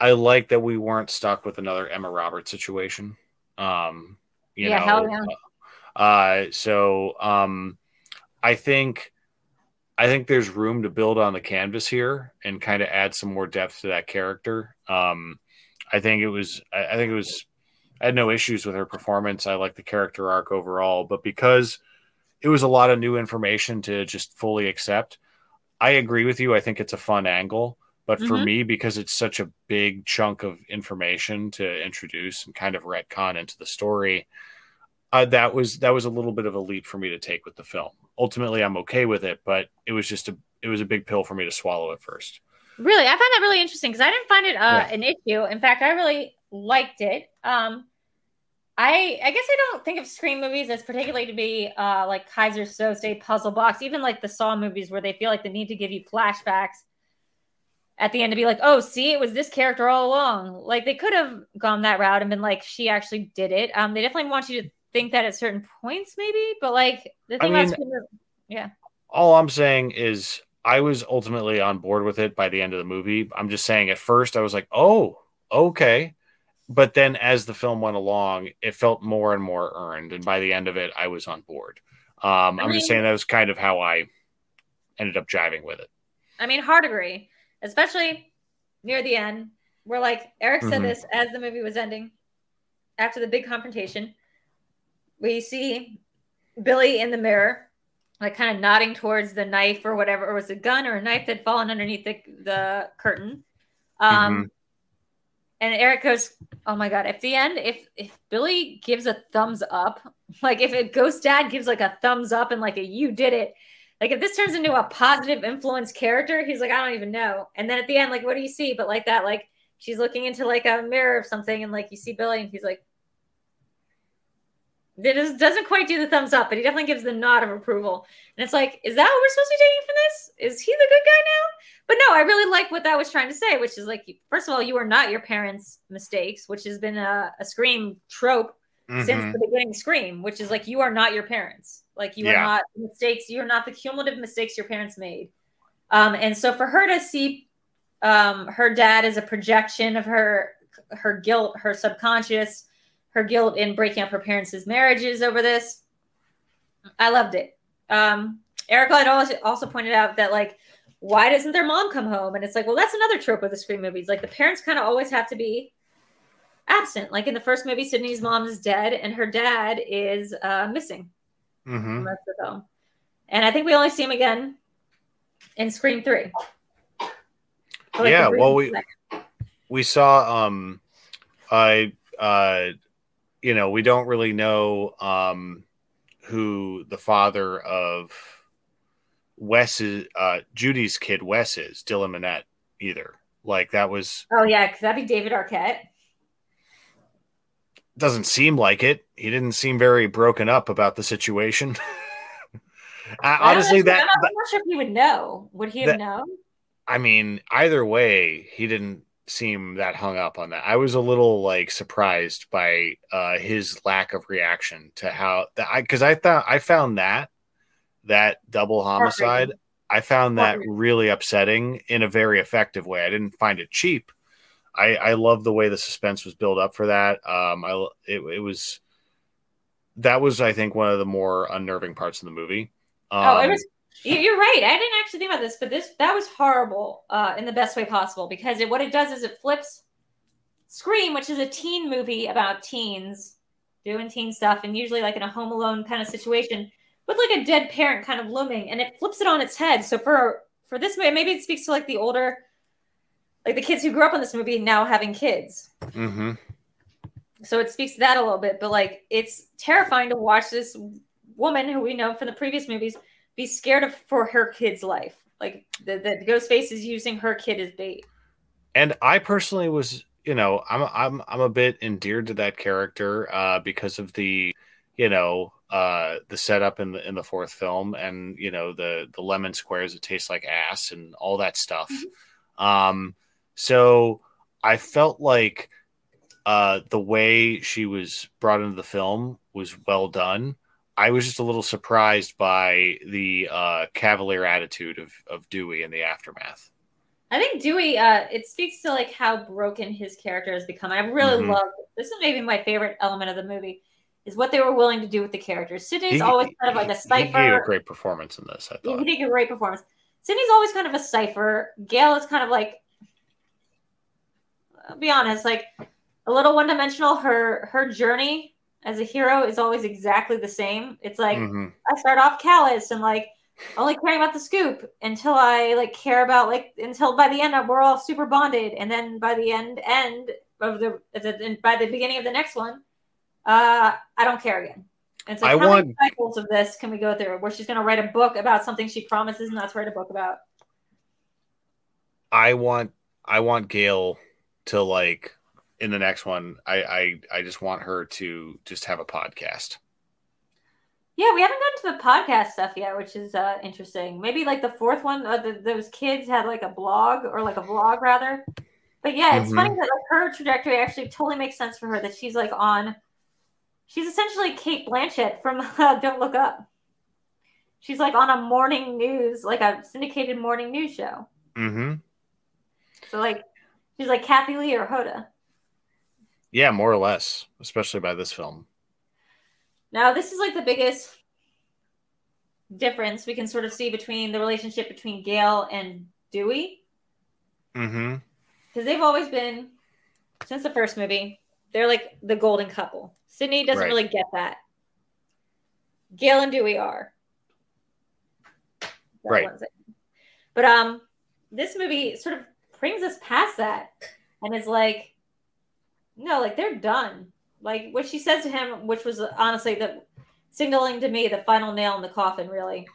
I like that we weren't stuck with another Emma Roberts situation. Um, you Yeah, know, hell yeah. uh, so um, I think I think there's room to build on the canvas here and kind of add some more depth to that character. Um, I think it was I, I think it was I had no issues with her performance. I like the character arc overall, but because it was a lot of new information to just fully accept, I agree with you. I think it's a fun angle. But for Mhm. me, because it's such a big chunk of information to introduce and kind of retcon into the story, uh, that was that was a little bit of a leap for me to take with the film. Ultimately, I'm okay with it, but it was just a it was a big pill for me to swallow at first. Really, I found that really interesting because I didn't find it uh, Yeah. an issue. In fact, I really liked it. Um, I I guess I don't think of Scream movies as particularly to be uh, like Keyser Söze puzzle box, even like the Saw movies where they feel like they need to give you flashbacks at the end to be like, oh, see, it was this character all along. Like they could have gone that route and been like, she actually did it. Um, they definitely want you to think that at certain points, maybe, but like the thing about mean- Scream movies- all I'm saying is I was ultimately on board with it by the end of the movie. I'm just saying at first I was like, oh, okay. But then as the film went along, it felt more and more earned. And by the end of it, I was on board. Um, I I'm just saying that was kind of how I ended up jiving with it. I mean, hard agree, especially near the end, where like Eric said Mhm. this as the movie was ending, after the big confrontation, we see Billy in the mirror, like kind of nodding towards the knife or whatever, or was a gun or a knife that fallen underneath the, the curtain. Um, Mhm. and Eric goes, "Oh my god! If the end, if if Billy gives a thumbs up, like if a ghost dad gives like a thumbs up and like a you did it, like if this turns into a positive influence character, he's like, I don't even know. And then at the end, like, what do you see? But like that, like she's looking into like a mirror of something, and like you see Billy, and he's like, it doesn't quite do the thumbs up, but he definitely gives the nod of approval. And it's like, is that what we're supposed to be taking from this? Is he the good guy now? But no, I really like what that was trying to say, which is like, first of all, you are not your parents' mistakes, which has been a, a scream trope since Mhm. the beginning Scream, which is like you are not your parents. Like you are not mistakes. You are not the cumulative mistakes your parents made. Um, and so for her to see um, her dad as a projection of her her guilt, her subconscious, her guilt in breaking up her parents' marriages over this, I loved it. Um, Erica had also also pointed out that like why doesn't their mom come home? And it's like, well, that's another trope of the Scream movies. Like the parents kind of always have to be absent. Like in the first movie, Sidney's mom is dead and her dad is uh, missing Mhm. from the rest of the film. And I think we only see him again in Scream 3. Like, Yeah, well, we- second. we saw um i uh you know we don't really know um who the father of wes is uh judy's kid wes is dylan Minnette either like that was Oh, yeah. Could that be David Arquette? Doesn't seem like it he didn't seem very broken up about the situation Uh, I honestly that, I'm not, I'm not sure if he would know. Would he have that- known? I mean, either way, he didn't seem that hung up on that. I was a little like surprised by uh his lack of reaction to how that I because I thought I found that that double homicide. I found that really upsetting in a very effective way. I didn't find it cheap. I I love the way the suspense was built up for that. Um, I it, it was that was I think one of the more unnerving parts of the movie. Um, oh, it was. you- You're right. I didn't actually think about this, but this that was horrible uh, in the best way possible because it, what it does is it flips Scream, which is a teen movie about teens doing teen stuff, and usually like in a Home Alone kind of situation with like a dead parent kind of looming, and it flips it on its head. So for for this movie, maybe it speaks to like the older, like the kids who grew up on this movie now having kids. mhm. So it speaks to that a little bit, but like it's terrifying to watch this woman who we know from the previous movies be scared of for her kid's life. Like the, the ghost face is using her kid as bait. and I personally was, you know, I'm I'm I'm a bit endeared to that character uh, because of the, you know, uh, the setup in the in the fourth film, and you know the the lemon squares that taste like ass and all that stuff. Um, so I felt like uh, the way she was brought into the film was well done. I was just a little surprised by the uh, cavalier attitude of of Dewey in the aftermath. I think Dewey, uh, it speaks to like how broken his character has become. I really Mhm. love this. Is maybe my favorite element of the movie is what they were willing to do with the characters. Sidney's He- always kind of like a He gave a cipher. great performance in this. I He, thought. did a great performance. Sidney's always kind of a cipher. Gale is kind of like, I'll be honest, like a little one dimensional. Her her journey as a hero is always exactly the same. It's like Mhm. I start off callous and like only caring about the scoop until I like care about like until by the end we're all super bonded, and then by the end end of the, the by the beginning of the next one, uh, I don't care again. And so, like I how many cycles of this can we go through where she's going to write a book about something she promises not to write a book about? I want I want Gale to like in the next one. I I I just want her to just have a podcast. Yeah, we haven't gotten to the podcast stuff yet, which is uh, interesting. Maybe like the fourth one, uh, the, those kids had like a blog or like a vlog rather. But yeah, it's Mhm. funny that like her trajectory actually totally makes sense for her. That she's like on, she's essentially Cate Blanchett from uh, Don't Look Up. She's like on a morning news, like a syndicated morning news show. Mm-hmm. So like, she's like Kathie Lee or Hoda. Yeah, more or less, especially by this film. Now, this is like the biggest difference we can sort of see between the relationship between Gale and Dewey. Mm-hmm. because they've always been since the first movie they're like the golden couple sidney doesn't Right. really get that gale and dewey are That Right. but um this movie sort of brings us past that and is like no like they're done like what she says to him which was honestly the signaling to me the final nail in the coffin really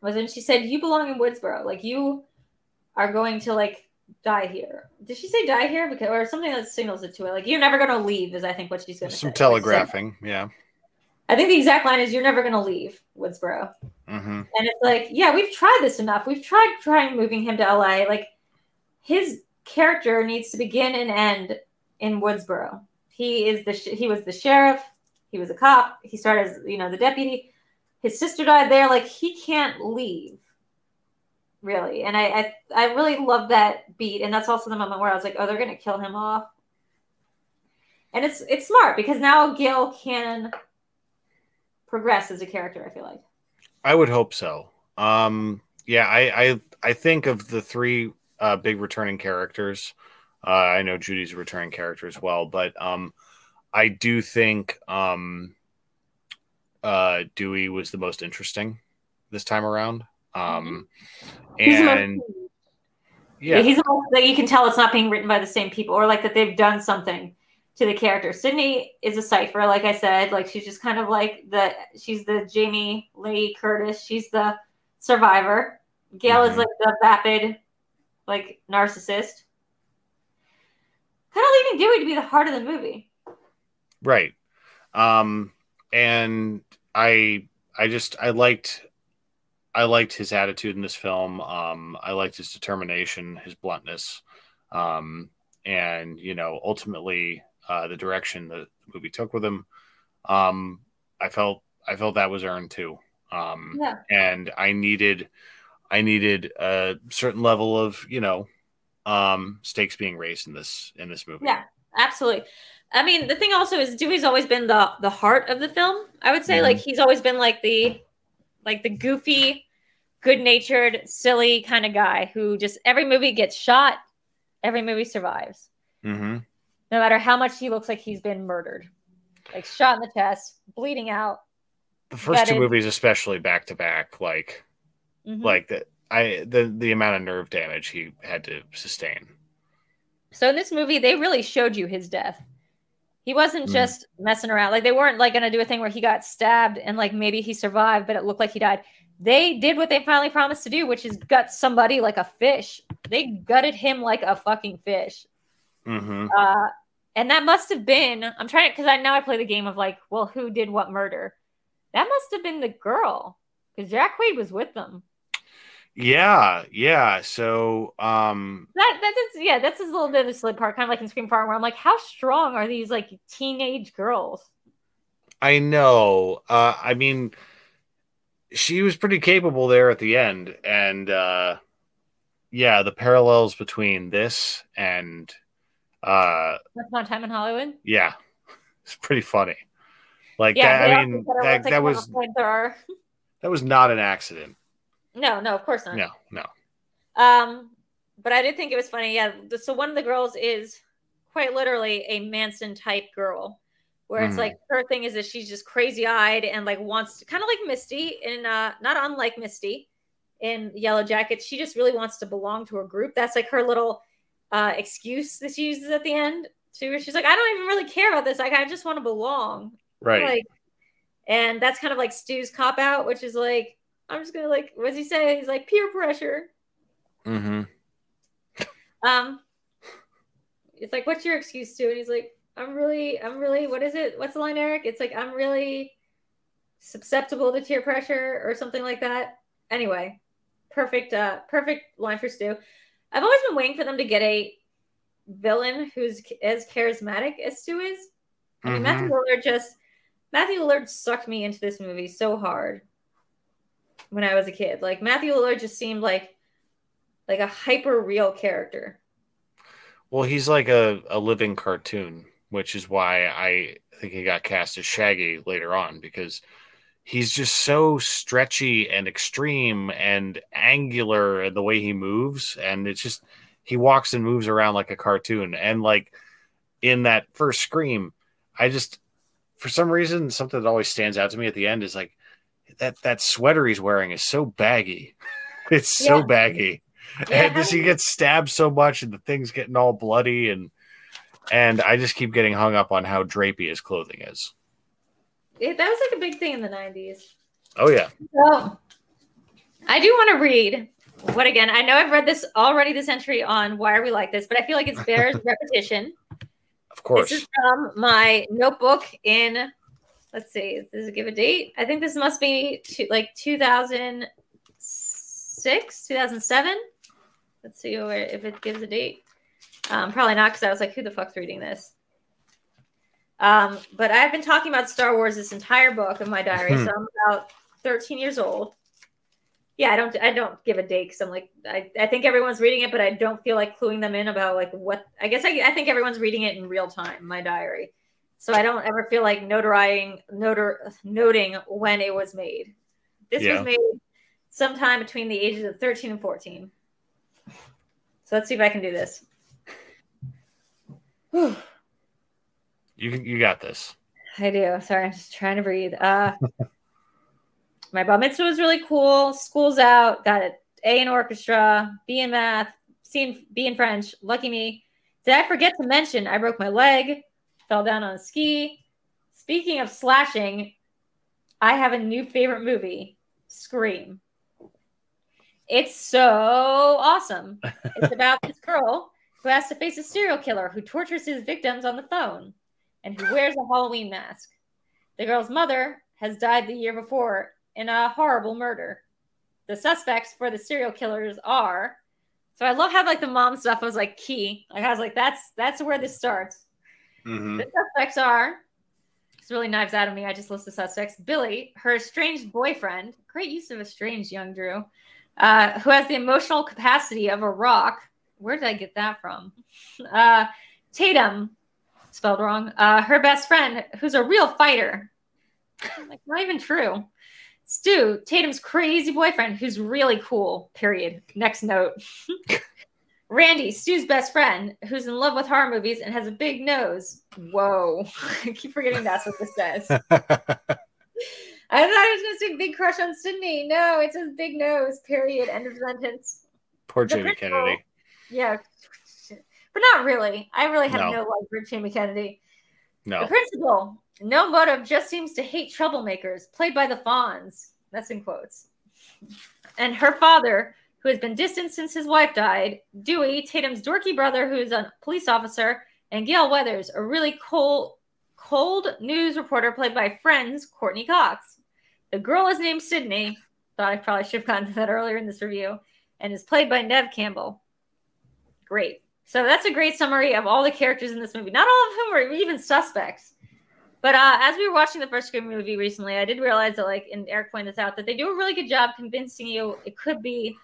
was when she said you belong in woodsboro like you are going to like die here. Did she say die here? Because or something that signals it to her. Like you're never gonna leave is I think what she's gonna Some say. telegraphing. Yeah. I think the exact line is you're never gonna leave Woodsboro. Mm-hmm. And it's like, yeah, we've tried this enough. We've tried trying moving him to LA. Like his character needs to begin and end in Woodsboro. He is the sh- he was the sheriff. He was a cop. He started as you know the deputy. His sister died there. Like he can't leave, really. And I I, I really love that beat. And that's also the moment where I was like, oh, they're gonna kill him off. And it's it's smart because now Gil can progress as a character. I feel like. I would hope so. Um, yeah, I, I I think of the three uh, big returning characters. Uh, I know Judy's a returning character as well, but um, I do think um, uh, Dewey was the most interesting this time around. Um, most- and yeah. yeah, he's most that you can tell it's not being written by the same people or like that they've done something to the character. Sidney is a cipher, like I said. Like she's just kind of like the she's the Jamie Lee Curtis. She's the survivor. Gale is Mhm. like the vapid, like narcissist. Kind of leaving Dewey to be the heart of the movie. right. Um, and I I just I liked I liked his attitude in this film. Um, I liked his determination, his bluntness, um, and you know, ultimately uh, the direction that the movie took with him. Um, I felt I felt that was earned too. Um, Yeah. and I needed I needed a certain level of you know um, stakes being raised in this in this movie. Yeah. Absolutely. I mean, the thing also is Dewey's always been the the heart of the film. I would say Mhm. like he's always been like the like the goofy, good-natured, silly kind of guy who just every movie gets shot, every movie survives. Mm-hmm. No matter how much he looks like he's been murdered. Like shot in the chest, bleeding out. The first two movies, especially back to back, like Mhm. like the I the the amount of nerve damage he had to sustain. So in this movie, they really showed you his death. He wasn't Mm. just messing around. Like they weren't like gonna do a thing where he got stabbed and like maybe he survived, but it looked like he died. They did what they finally promised to do, which is gut somebody like a fish. They gutted him like a fucking fish. hmm Uh, and that must have been. I'm trying because I now I play the game of like, well, who did what murder? That must have been the girl because Jack Quaid was with them. Yeah, yeah. So, um, That that's yeah, that's a little bit of a slip part, kind of like in Scream 4, where I'm like, how strong are these like teenage girls? I know. Uh, I mean, she was pretty capable there at the end, and uh, yeah, the parallels between this and uh, That's not time in Hollywood. yeah, it's pretty funny. Like Yeah, that. I mean, that, that was that was not an accident. No, no, of course not. No, no. Um, but I did think it was funny. Yeah. So one of the girls is quite literally a Manson type girl, where it's Mhm. like her thing is that she's just crazy eyed and like wants to kind of like Misty in uh not unlike Misty in Yellow Jacket. She just really wants to belong to a group. That's like her little uh excuse that she uses at the end. Where she's like, I don't even really care about this. Like, I just want to belong. Right. Like, and that's kind of like Stu's cop out, which is like, I'm just gonna like, what's he say? He's like peer pressure. mm-hmm. Um, it's like, what's your excuse to? And he's like, I'm really, I'm really, what is it? What's the line, Eric? It's like, I'm really susceptible to peer pressure or something like that. Anyway, perfect, uh, perfect line for Stu. I've always been waiting for them to get a villain who's as charismatic as Stu is. I mean, Matthew Lillard just Matthew Lillard sucked me into this movie so hard when I was a kid. Like Matthew Lillard just seemed like like a hyper real character. Well, he's like a, a living cartoon, which is why I think he got cast as Shaggy later on because he's just so stretchy and extreme and angular in the way he moves. And it's just, he walks and moves around like a cartoon. And like in that first scream, I just, for some reason, something that always stands out to me at the end is like that, that sweater he's wearing is so baggy. It's so Yeah. baggy Yeah, and just he gets stabbed so much and the thing's getting all bloody and and I just keep getting hung up on how drapey his clothing is. It, that was like a big thing in the 90s. Oh yeah. So I do want to read what again, I know I've read this already this entry on why are we like this, but I feel like it's bears repetition. Of course. This is from my notebook in, let's see, does it give a date? I think this must be to, like 2006, 2007. Let's see where, if it gives a date. Um, probably not because I was like, who the fuck's reading this? Um, but I've been talking about Star Wars this entire book of my diary. Hmm. so I'm about 13 years old. Yeah, I don't I don't give a date because I'm like I, I think everyone's reading it, but I don't feel like cluing them in about like what I guess I, I think everyone's reading it in real time, my diary. So I don't ever feel like notarizing, notar, noting when it was made. This Yeah. was made sometime between the ages of 13 and 14. So let's see if I can do this. Whew. you you got this. I do. Sorry, I'm just trying to breathe. Uh, my bar mitzvah was really cool. School's out. Got an A in orchestra, B in math, C in, B in French. Lucky me. Did I forget to mention I broke my leg, fell down on a ski. Speaking of slashing, I have a new favorite movie, Scream. It's so awesome. It's about this girl who has to face a serial killer who tortures his victims on the phone and who wears a Halloween mask. The girl's mother has died the year before in a horrible murder. The suspects for the serial killers are. So I love how like the mom stuff was like key. Like I was like, that's that's where this starts. Mhm. The suspects are. It's really knives out of me. I just list the suspects. Billy, her estranged boyfriend. Great use of estranged, young Drew. Uh, who has the emotional capacity of a rock. Where did I get that from? Uh, Tatum, spelled wrong. Uh, her best friend, who's a real fighter. Like, not even true. Stu, Tatum's crazy boyfriend, who's really cool. Period. Next note. Randy, Stu's best friend, who's in love with horror movies and has a big nose. Whoa. I keep forgetting that's what this says. I thought I was going to say big crush on Sidney. No, it says big nose. Period. End of sentence. Poor The Jamie principal- Kennedy. Yeah. But not really. I really have No. no, love for Jamie Kennedy. No. The principal, no motive, just seems to hate troublemakers, played by the Fonz. That's in quotes. And her father, who has been distant since his wife died, Dewey, Tatum's dorky brother, who is a police officer, and Gale Weathers, a really cold, cold news reporter played by Friends, Courteney Cox. The girl is named Sidney. but I probably should have gotten to that earlier in this review, and is played by Neve Campbell. Great. So that's a great summary of all the characters in this movie. Not all of whom are even suspects. But uh, as we were watching the first Scream movie recently, I did realize that, like, and Eric pointed this out, that they do a really good job convincing you it could be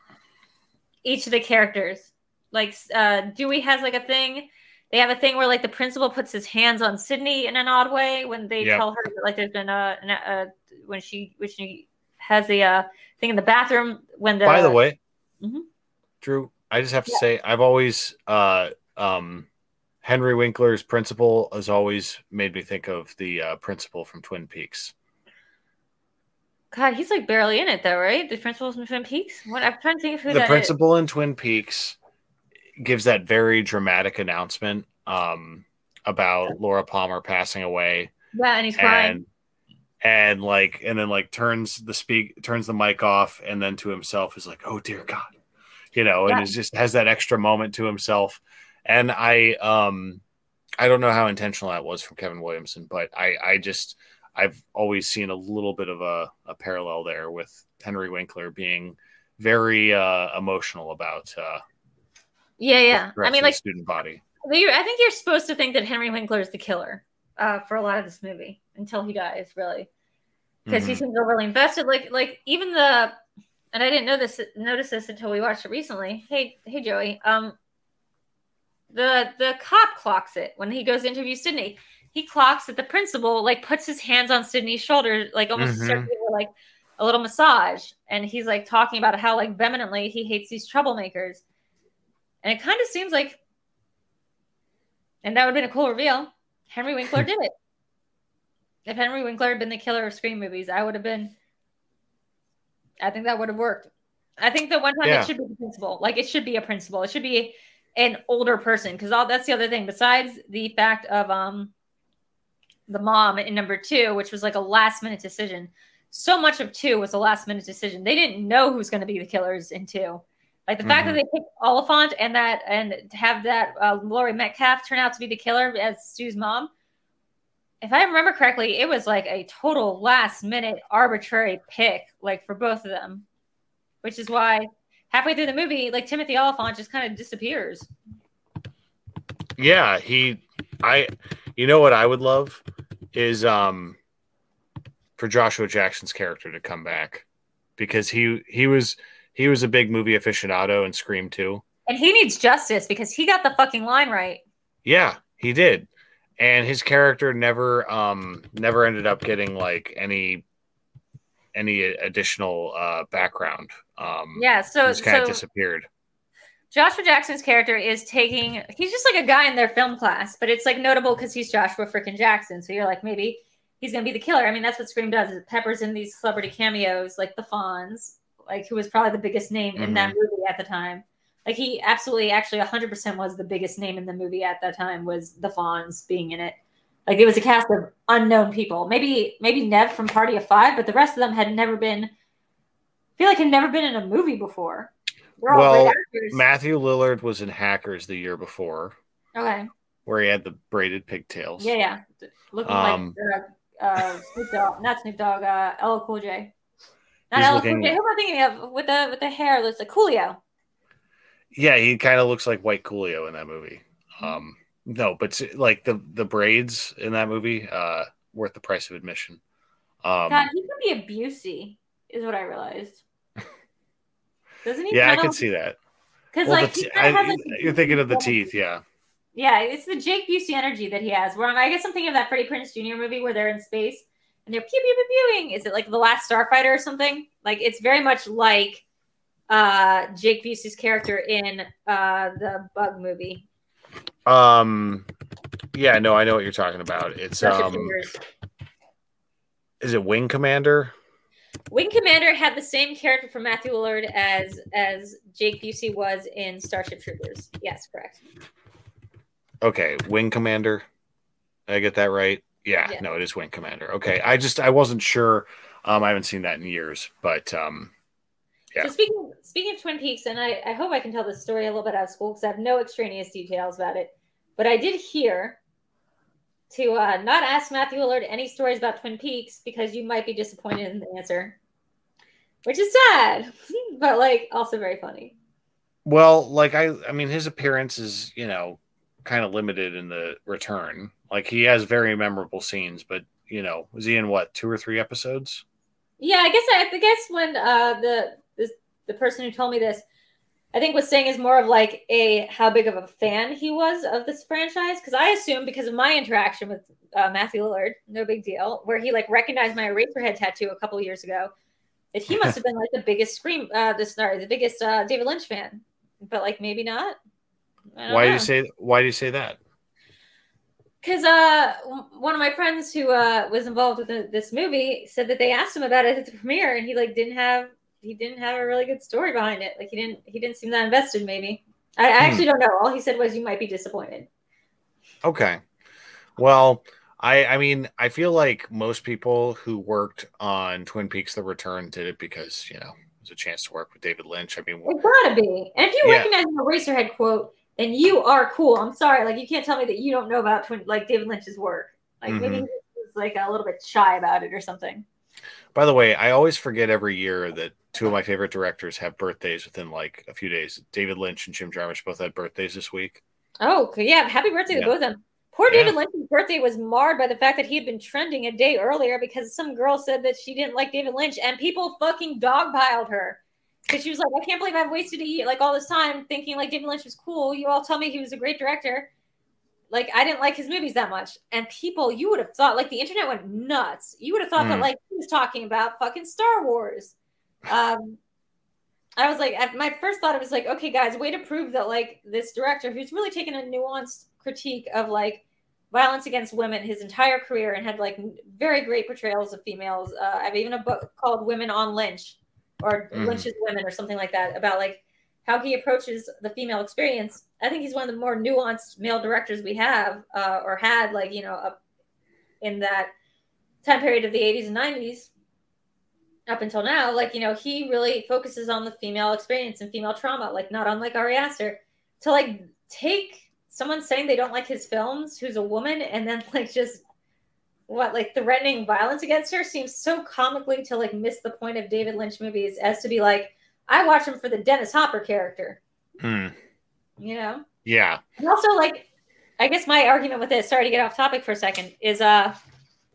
each of the characters. Like, uh, Dewey has like a thing. They have a thing where like the principal puts his hands on Sidney in an odd way when they Yep. tell her that, like there's been a, an- a when she when she has the uh, thing in the bathroom when the By the way, Mhm. Drew, I just have to Yeah. say I've always uh um Henry Winkler's principal has always made me think of the uh, principal from Twin Peaks. God, he's like barely in it though, right? The principal from Twin Peaks. What I'm trying to think of who the that is. principal in Twin Peaks gives that very dramatic announcement um, about Laura Palmer passing away, Yeah, and he's crying. and and like and then like turns the speak turns the mic off, and then to himself is like, "Oh dear God," you know, and Yeah. is just has that extra moment to himself. And I um I don't know how intentional that was from Kevin Williamson, but I I just I've always seen a little bit of a, a parallel there with Henry Winkler being very uh, emotional about uh, yeah, yeah. the I mean, like student body. I think you're supposed to think that Henry Winkler is the killer uh, for a lot of this movie until he dies, really, because he Mhm. seems overly invested. Like, like even the, and I didn't know this notice this until we watched it recently. Hey, hey, Joey. Um, the the cop clocks it when he goes to interview Sidney. He clocks that the principal like puts his hands on Sidney's shoulder, like almost Mhm. circular, like a little massage, and he's like talking about how like vehemently he hates these troublemakers. And it kind of seems like, and that would have been a cool reveal. Henry Winkler did it. If Henry Winkler had been the killer of Scream movies, I would have been. I think that would have worked. I think that one time Yeah. it should be the principal. Like it should be a principal. It should be an older person because all that's the other thing. Besides the fact of um the mom in number two, which was like a last minute decision. So much of two was a last minute decision. They didn't know who's going to be the killers in two. Like the fact that Mhm. they picked Olyphant and that and have that uh, Laurie Metcalf turn out to be the killer as Stu's mom. If I remember correctly, it was like a total last minute arbitrary pick, like for both of them, which is why halfway through the movie, like Timothy Olyphant just kind of disappears. Yeah, he I you know what I would love is um for Joshua Jackson's character to come back because he he was he was a big movie aficionado in Scream 2. And he needs justice because he got the fucking line right. Yeah, he did. And his character never um never ended up getting like any any additional uh background. Um Yeah, so just kind so of disappeared. Joshua Jackson's character is taking he's just like a guy in their film class, but it's like notable because he's Joshua freaking Jackson. So you're like, maybe he's gonna be the killer. I mean, that's what Scream does. It peppers in these celebrity cameos, like the Fonz, like who was probably the biggest name in that mm-hmm. movie at the time. Like he absolutely actually 100% was the biggest name in the movie at that time was the Fonz being in it. Like it was a cast of unknown people. Maybe maybe Neve from Party of 5, but the rest of them had never been I feel like had never been in a movie before. Well. Matthew Lillard was in Hackers the year before Okay. where he had the braided pigtails. Yeah, yeah. Looking Um, like uh, uh, Snoop Dogg, not Snoop Dogg, uh, LL Cool J. Not LL looking- Cool J. Who am I thinking of with the with the hair? Looks like Coolio. Yeah, he kind of looks like White Coolio in that movie. Um, no, but like the the braids in that movie, uh, worth the price of admission. Um, God, he could be a Busey, is what I realized. Doesn't he? yeah, I can see that. Because Well, like the he I- has, like, you're thinking of the teeth, yeah. Yeah, it's the Jake Busey energy that he has. Where I'm, I guess I'm thinking of that Freddie Prinze Jr. movie where they're in space and they're pew pew pew pewing. Is it like the Last Starfighter or something? Like it's very much like uh Jake Busey's character in uh the Bug movie. Um, yeah, no, I know what you're talking about. It's um, is it Wing Commander? Wing Commander had the same character from Matthew Lillard as as Jake Busey was in Starship Troopers. Yes, correct. Okay, Wing Commander. Did I get that right? Yeah, Yeah. no, it is Wing Commander. Okay, I just I wasn't sure. Um, I haven't seen that in years, but um, Yeah. So speaking speaking of Twin Peaks, and I, I hope I can tell this story a little bit out of school because I have no extraneous details about it. But I did hear to uh, not ask Matthew Lillard any stories about Twin Peaks because you might be disappointed in the answer. Which is sad, but like also very funny. Well, like I, I mean, his appearance is you know kind of limited in the return. Like he has very memorable scenes, but you know, was he in what two or three episodes? Yeah, I guess I, I guess when uh, the this, the person who told me this, I think was saying is more of like a how big of a fan he was of this franchise because I assume because of my interaction with uh, Matthew Lillard, no big deal, where he like recognized my Eraserhead tattoo a couple years ago, that he must have been like the biggest scream, uh, the sorry, the biggest uh, David Lynch fan, but like maybe not. Why do you say? Why do you say that? because uh, one of my friends who uh, was involved with the, this movie said that they asked him about it at the premiere, and he like didn't have he didn't have a really good story behind it. Like he didn't he didn't seem that invested. Maybe I, I actually hmm. don't know. All he said was you might be disappointed. Okay, well. I, I mean, I feel like most people who worked on Twin Peaks: The Return did it because you know it was a chance to work with David Lynch. I mean, it gotta be. And if you yeah. recognize the Eraserhead quote, and you are cool. I'm sorry, like you can't tell me that you don't know about twin, like David Lynch's work. Like mm-hmm. maybe he's like a little bit shy about it or something. By the way, I always forget every year that two of my favorite directors have birthdays within like a few days. David Lynch and Jim Jarmusch both had birthdays this week. Oh, yeah! Happy birthday yeah. to both of them. Poor David yeah. Lynch's birthday was marred by the fact that he had been trending a day earlier because some girl said that she didn't like David Lynch, and people fucking dogpiled her because she was like, I can't believe I've wasted a year, like all this time thinking like David Lynch was cool. You all tell me he was a great director. Like I didn't like his movies that much, and people, you would have thought like the internet went nuts. You would have thought mm. that like he was talking about fucking Star Wars. Um, I was like, at my first thought, it was like, okay, guys, way to prove that like this director who's really taken a nuanced critique of like violence against women his entire career and had like very great portrayals of females. Uh, I have even a book called Women on Lynch or mm. Lynch's Women or something like that about like how he approaches the female experience. I think he's one of the more nuanced male directors we have uh, or had like you know up in that time period of the 80s and 90s up until now like you know he really focuses on the female experience and female trauma like not unlike Ari Aster to like take someone saying they don't like his films who's a woman and then like just what like threatening violence against her seems so comically to like miss the point of David Lynch movies as to be like, I watch him for the Dennis Hopper character. Hmm. You know? Yeah. And also like I guess my argument with this, sorry to get off topic for a second, is uh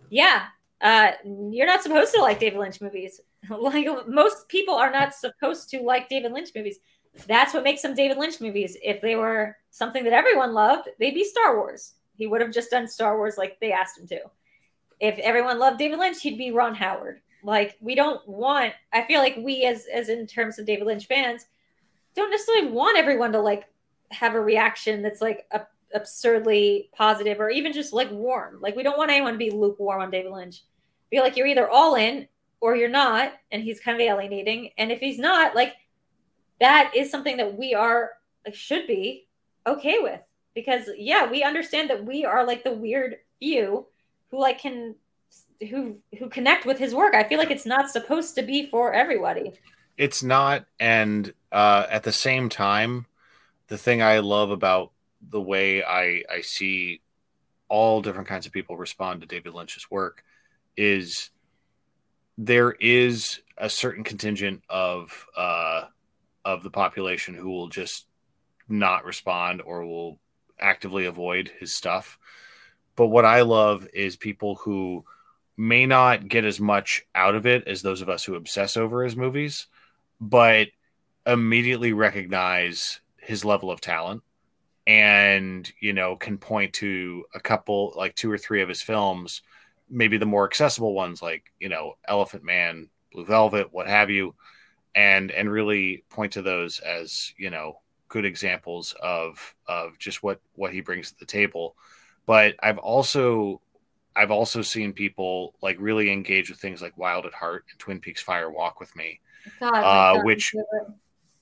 yeah, uh you're not supposed to like David Lynch movies. like most people are not supposed to like David Lynch movies. That's what makes them David Lynch movies. If they were something that everyone loved, they'd be Star Wars. He would have just done Star Wars like they asked him to if everyone loved David Lynch, he'd be Ron Howard. Like we don't want. I feel like we, as as in terms of David Lynch fans, don't necessarily want everyone to like have a reaction that's like a, absurdly positive or even just like warm. Like we don't want anyone to be lukewarm on David Lynch. Feel like you're either all in or you're not, and he's kind of alienating. And if he's not, like that is something that we are should be okay with because yeah, we understand that we are like the weird few who like can who who connect with his work. I feel like it's not supposed to be for everybody. It's not, and uh, at the same time, the thing I love about the way I I see all different kinds of people respond to David Lynch's work is there is a certain contingent of uh, of the population who will just not respond or will actively avoid his stuff. But what I love is people who may not get as much out of it as those of us who obsess over his movies, but immediately recognize his level of talent and, you know, can point to a couple, like two or three of his films, maybe the more accessible ones like, you know, Elephant Man, Blue Velvet, what have you, and and really point to those as, you know, good examples of of just what what he brings to the table. But I've also I've also seen people like really engage with things like Wild at Heart and Twin Peaks Fire Walk with Me, God, uh, which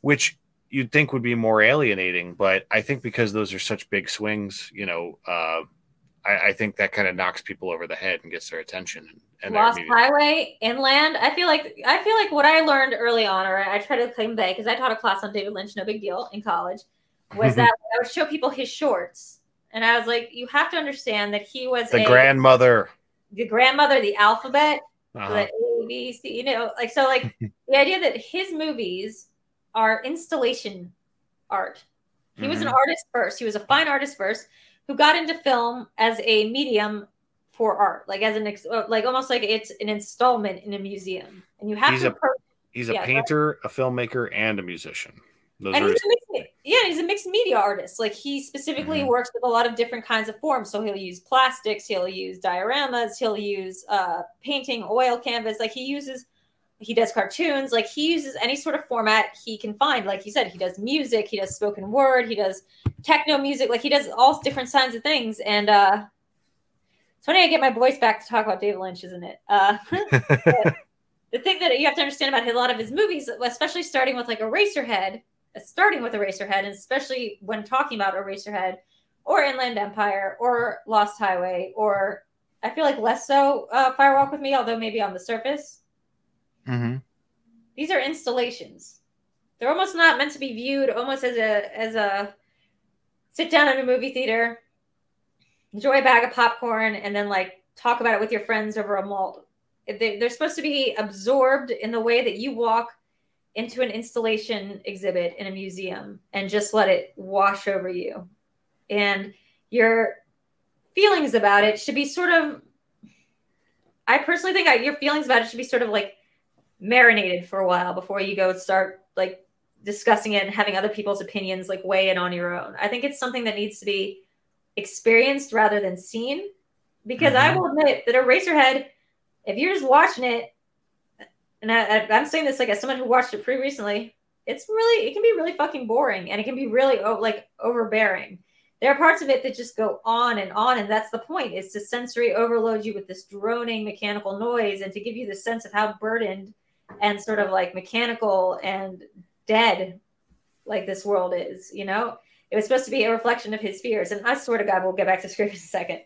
which you'd think would be more alienating, but I think because those are such big swings, you know, uh, I, I, think that kind of knocks people over the head and gets their attention. And Lost Highway, Inland. I feel like I feel like what I learned early on, or I try to claim back because I taught a class on David Lynch, no big deal, in college, was that I would show people his shorts and I was like, you have to understand that he was the a, grandmother, the grandmother, the alphabet, uh-huh. the A, B, C, you know, like so like the idea that his movies are installation art. He was an Mhm. artist first. He was a fine artist first who got into film as a medium for art, like as an ex- uh, like almost like it's an installment in a museum. And you have He's to a- approach He's a Yeah, painter, a filmmaker, and a musician. Those and he's his, a mixed, yeah, he's a mixed media artist. Like he specifically Mhm. works with a lot of different kinds of forms. So he'll use plastics, he'll use dioramas, he'll use uh, painting, oil canvas. Like he uses, he does cartoons. Like he uses any sort of format he can find. Like you said, he does music, he does spoken word, he does techno music. Like he does all different kinds of things. And uh, it's funny I get my voice back to talk about David Lynch, isn't it? Uh, the thing that you have to understand about a lot of his movies, especially starting with like Eraserhead, uh, starting with Eraserhead, and especially when talking about Eraserhead or Inland Empire or Lost Highway, or I feel like less so uh, Firewalk with Me, although maybe on the surface, Mhm. these are installations. They're almost not meant to be viewed almost as a as a sit down in a movie theater, enjoy a bag of popcorn, and then like talk about it with your friends over a malt. They, they're supposed to be absorbed in the way that you walk into an installation exhibit in a museum and just let it wash over you. And your feelings about it should be sort of, I personally think I, your feelings about it should be sort of like marinated for a while before you go start like discussing it and having other people's opinions like weigh in on your own. I think it's something that needs to be experienced rather than seen. Because I Mhm. will admit that a Eraserhead, if you're just watching it, and I, I, I'm saying this like as someone who watched it pretty recently, it's really it can be really fucking boring and it can be really oh, like overbearing. There are parts of it that just go on and on, and that's the point: is to sensory overload you with this droning mechanical noise and to give you the sense of how burdened and sort of like mechanical and dead like this world is. You know, it was supposed to be a reflection of his fears, and I swear to God, we'll get back to script in a second.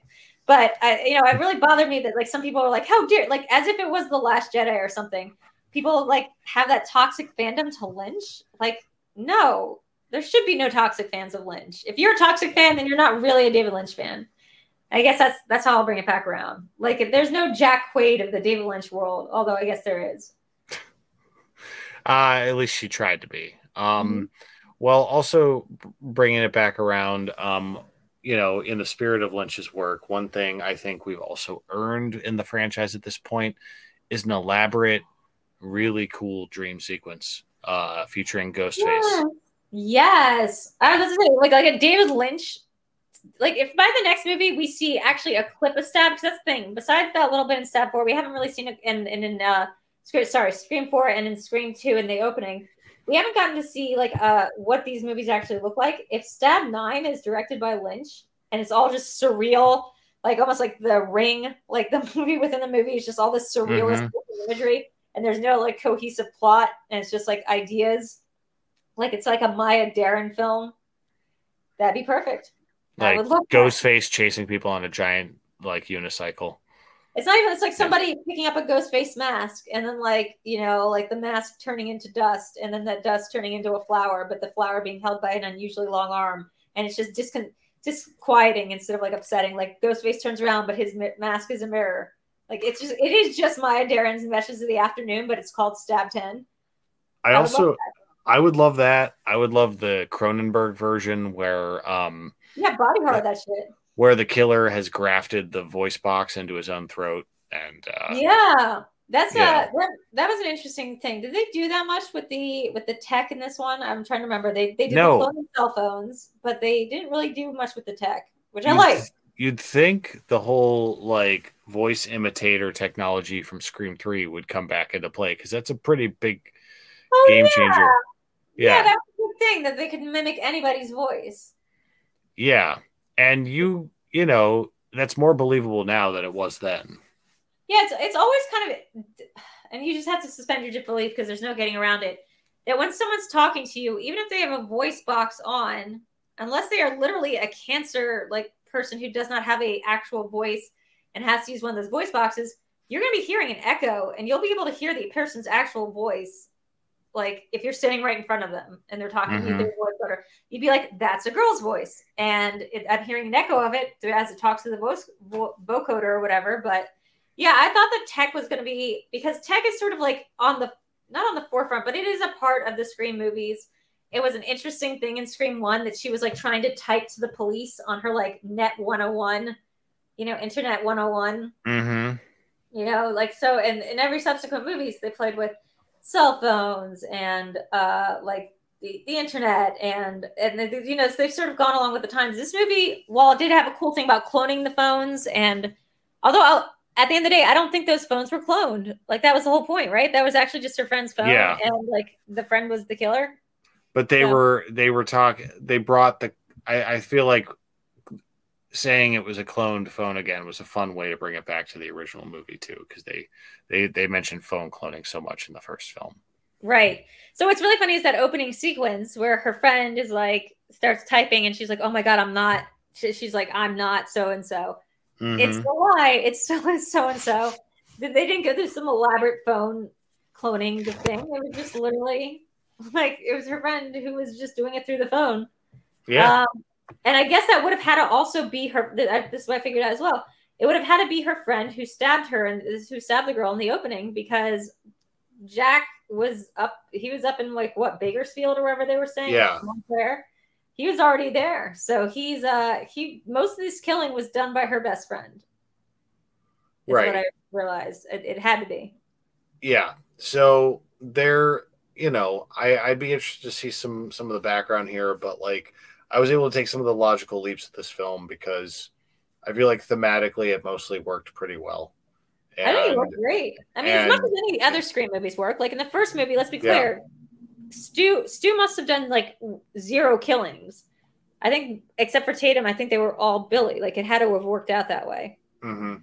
But I, you know, it really bothered me that like some people are like, "How dare!" Like as if it was the Last Jedi or something. People like have that toxic fandom to Lynch. Like, no, there should be no toxic fans of Lynch. If you're a toxic fan, then you're not really a David Lynch fan. I guess that's that's how I'll bring it back around. Like, if there's no Jack Quaid of the David Lynch world, although I guess there is. Uh, at least she tried to be. Um, Mm-hmm. Well, also bringing it back around, um, you know, in the spirit of Lynch's work, one thing I think we've also earned in the franchise at this point is an elaborate, really cool dream sequence uh, featuring Ghostface. Yes. Yes. I was say, like like a David Lynch. Like if by the next movie we see actually a clip of Stab, because that's the thing. Besides that little bit in Stab Four, we haven't really seen it in in, in uh sorry Scream Four and in Scream Two in the opening. We haven't gotten to see like uh what these movies actually look like. If Stab Nine is directed by Lynch and it's all just surreal, like almost like The Ring, like the movie within the movie is just all this surrealist imagery, and there's no like cohesive plot, and it's just like ideas like it's like a Maya Deren film. That'd be perfect. Like. Ghostface chasing people on a giant like unicycle. It's not even. It's like somebody picking up a ghost face mask, and then like you know, like the mask turning into dust, and then that dust turning into a flower, but the flower being held by an unusually long arm, and it's just discon- disquieting instead of like upsetting. Like Ghostface turns around, but his mi- mask is a mirror. Like it's just it is just Maya Deren's Meshes of the Afternoon, but it's called Stab Ten. I I would also I would love that. I would love the Cronenberg version where um Yeah, body horror that shit. Where the killer has grafted the voice box into his own throat and uh yeah that's yeah. a that, that was an interesting thing did they do that much with the with the tech in this one i'm trying to remember they they did No. the cell phones but they didn't really do much with the tech which i you'd, like you'd think the whole like voice imitator technology from Scream 3 would come back into play because that's a pretty big oh, game yeah. changer. yeah Yeah. that was a good thing that they could mimic anybody's voice Yeah. And you, you know, that's more believable now than it was then. yeah it's, it's always kind of and you just have to suspend your disbelief because there's no getting around it that when someone's talking to you even if they have a voice box on unless they are literally a cancer like person who does not have a actual voice and has to use one of those voice boxes you're going to be hearing an echo and you'll be able to hear the person's actual voice like if you're sitting right in front of them and they're talking to you Mhm. their voice better you'd be like that's a girl's voice and it, i'm hearing an echo of it as it talks to the voice vo- vocoder or whatever but Yeah, I thought that tech was going to be because tech is sort of like on the not on the forefront, but it is a part of the Scream movies. It was an interesting thing in Scream 1 that she was like trying to type to the police on her like net 101, you know, internet 101. Mm-hmm. You know, like so and in every subsequent movies they played with cell phones and uh like the, the internet and and you know so they've sort of gone along with the times. This movie, while it did have a cool thing about cloning the phones and although I'll, at the end of the day, I don't think those phones were cloned. Like that was the whole point, right? That was actually just her friend's phone, Yeah. and like the friend was the killer. But they Yeah. were they were talking. They brought the. I, I feel like saying it was a cloned phone again was a fun way to bring it back to the original movie too, because they they they mentioned phone cloning so much in the first film. Right. So what's really funny is that opening sequence where her friend is like starts typing and she's like, "Oh my god, I'm not." She's like, "I'm not so and so." It's Mhm. a lie. It's still so and so. They didn't go through some elaborate phone cloning thing. It was just literally like it was her friend who was just doing it through the phone. yeah, Um, and I guess that would have had to also be her. This is what I figured out as well. It would have had to be her friend who stabbed her and who stabbed the girl in the opening because Jack was up. He was up in like what Bakersfield or wherever they were saying. Yeah. He was already there, so he's uh he most of this killing was done by her best friend. Right. What I realized it, it had to be. yeah. So there, you know, I I'd be interested to see some some of the background here, but like I was able to take some of the logical leaps of this film because I feel like thematically it mostly worked pretty well. I think it worked great. I mean, as much as any of the other Scream movies work, like in the first movie, let's be Yeah. clear, Stu Stu must have done like zero killings. I think, except for Tatum, I think they were all Billy. Like it had to have worked out that way. hmm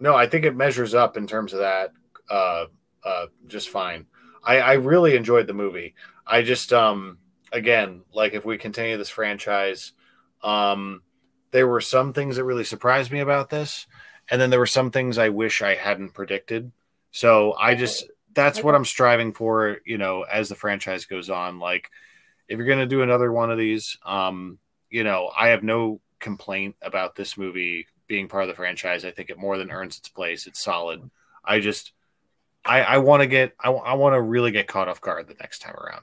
No, I think it measures up in terms of that uh, uh, just fine. I, I really enjoyed the movie. I just, um, again, like if we continue this franchise, um, there were some things that really surprised me about this, and then there were some things I wish I hadn't predicted. So I just that's what I'm striving for, you know, as the franchise goes on. Like, if you're gonna do another one of these, um, you know, I have no complaint about this movie being part of the franchise. I think it more than earns its place. It's solid. I just, I, I want to get, I, I want to really get caught off guard the next time around.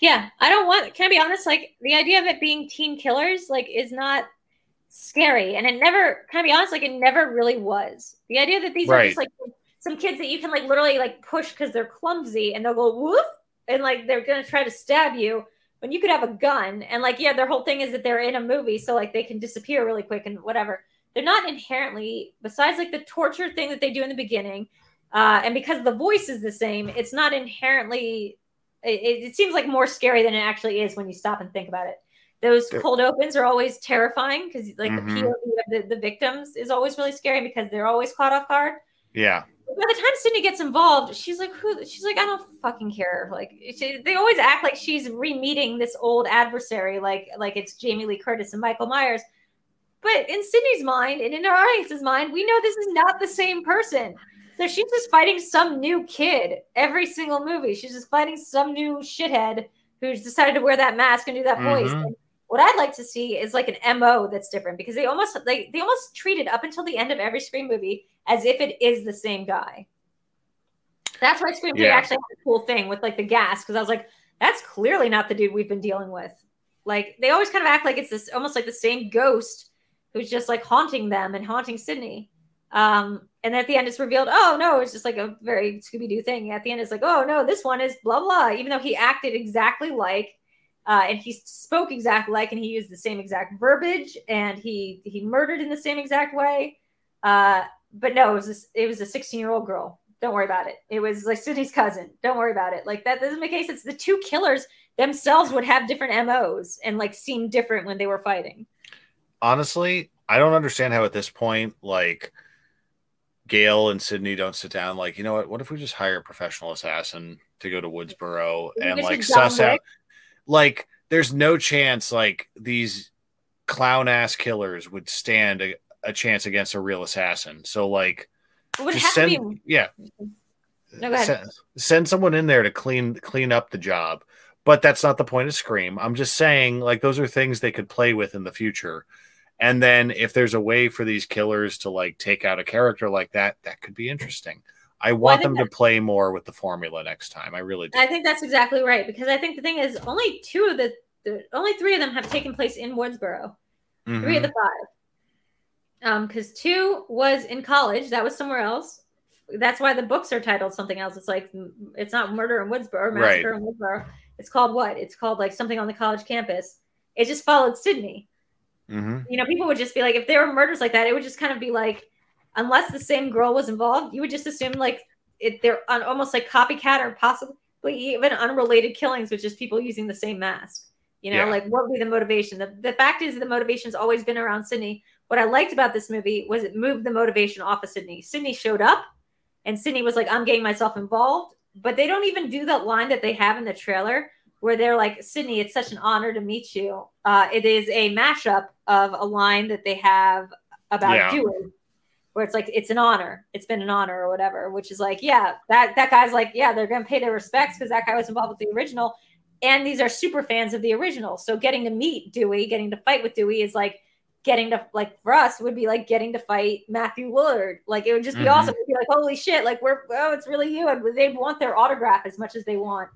Yeah, I don't want. Can I be honest? Like the idea of it being teen killers, like, is not scary, and it never. Can I be honest? Like, it never really was. The idea that these are just like some kids that you can like literally like push because they're clumsy, and they'll go woof, and like they're gonna try to stab you when you could have a gun, and like yeah, their whole thing is that they're in a movie, so like they can disappear really quick and whatever. They're not inherently, besides like the torture thing that they do in the beginning, uh, and because the voice is the same, it's not inherently it, it seems like more scary than it actually is when you stop and think about it. Those cold opens are always terrifying because like Mhm. the POV of the, the victims is always really scary because they're always caught off guard. Yeah. By the time Sidney gets involved, she's like, "Who?" She's like, "I don't fucking care." Like she, they always act like she's re-meeting this old adversary, like like it's Jamie Lee Curtis and Michael Myers. But in Sidney's mind and in our audience's mind, we know this is not the same person. So she's just fighting some new kid every single movie. She's just fighting some new shithead who's decided to wear that mask and do that voice. Mhm. And what I'd like to see is like an MO that's different because they almost like they almost treat it up until the end of every Scream movie as if it is the same guy. That's why Scream 3 Yeah. actually had a cool thing with like the gas because I was like, that's clearly not the dude we've been dealing with. Like they always kind of act like it's this almost like the same ghost who's just like haunting them and haunting Sidney. Um, and at the end it's revealed, oh no, it's just like a very Scooby Doo thing. At the end, it's like, oh no, this one is blah blah. Even though he acted exactly like, uh, and he spoke exactly like, and he used the same exact verbiage, and he he murdered in the same exact way. Uh, but no, it was it was a 16 year old girl. Don't worry about it. It was like Sidney's cousin. Don't worry about it. Like that doesn't make any sense. The two killers themselves would have different MOs and like seem different when they were fighting. Honestly, I don't understand how at this point, like, Gale and Sidney don't sit down. Like, you know what? What if we just hire a professional assassin to go to Woodsboro and like suss out? Like, there's no chance like these clown ass killers would stand a, a chance against a real assassin. So, like, just send be. yeah No, send, send someone in there to clean clean up the job but that's not the point of scream i'm just saying like those are things they could play with in the future And then if there's a way for these killers to like take out a character like that, that could be interesting. I want Well, I them to play more with the formula next time. I really do. I think that's exactly right because I think the thing is only two of the, the only three of them have taken place in Woodsboro. Three of the five. Um, because two was in college, that was somewhere else. That's why the books are titled something else. It's like it's not Murder in Woodsboro, Massacre in Woodsboro. It's called what? It's called like something on the college campus. It just followed Sidney. Mhm. You know, people would just be like, if there were murders like that, it would just kind of be like, unless the same girl was involved, you would just assume like it they're un- almost like copycat or possibly even unrelated killings with just people using the same mask. You know, Yeah. like what would be the motivation? The, the fact is, the motivation's always been around Sidney. What I liked about this movie was it moved the motivation off of Sidney. Sidney showed up, and Sidney was like, "I'm getting myself involved," but they don't even do that line that they have in the trailer where they're like, "Sidney, it's such an honor to meet you." Uh, it is a mashup of a line that they have about Yeah. Dewey, where it's like, "It's an honor. It's been an honor," or whatever. Which is like, yeah, that that guy's like, yeah, they're gonna pay their respects because that guy was involved with the original, and these are super fans of the original. So getting to meet Dewey, getting to fight with Dewey is like getting to like for us would be like getting to fight Matthew Lillard. Like it would just be Mhm. awesome. It'd be like, holy shit, like we're oh, it's really you. And they want their autograph as much as they want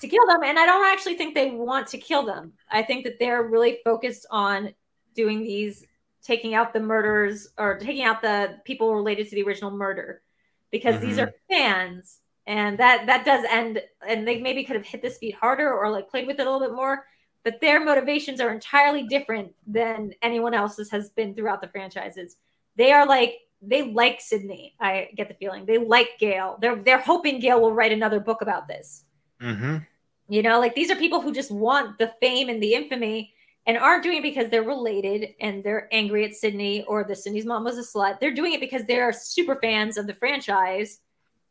to kill them. And I don't actually think they want to kill them. I think that they're really focused on doing these, taking out the murders or taking out the people related to the original murder. Because these Mhm. are fans. And that that does end and they maybe could have hit this beat harder or like played with it a little bit more but their motivations are entirely different than anyone else's has been throughout the franchises. They are like they like Sidney. I get the feeling they like Gale. They're they're hoping Gale will write another book about this. Mhm. You know, like these are people who just want the fame and the infamy and aren't doing it because they're related and they're angry at Sidney or the Sidney's mom was a slut. They're doing it because they are super fans of the franchise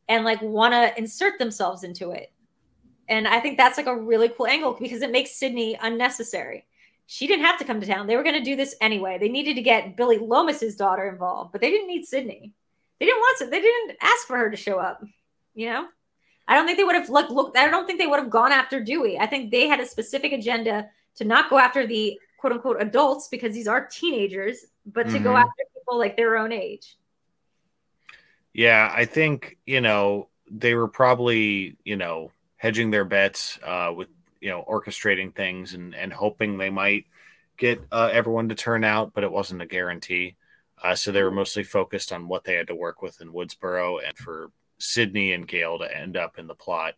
and like want to insert themselves into it. And I think that's like a really cool angle because it makes Sidney unnecessary. She didn't have to come to town. They were going to do this anyway. They needed to get Billy Loomis's daughter involved, but they didn't need Sidney. They didn't want to. They didn't ask for her to show up. You know, I don't think they would have looked. Looked. I don't think they would have gone after Dewey. I think they had a specific agenda to not go after the quote unquote adults because these are teenagers, but to go Mhm. after people like their own age. Yeah, I think, you know, they were probably, you know, hedging their bets uh, with, you know, orchestrating things and, and hoping they might get uh, everyone to turn out, but it wasn't a guarantee. Uh, so they were mostly focused on what they had to work with in Woodsboro and for Sidney and Gale to end up in the plot.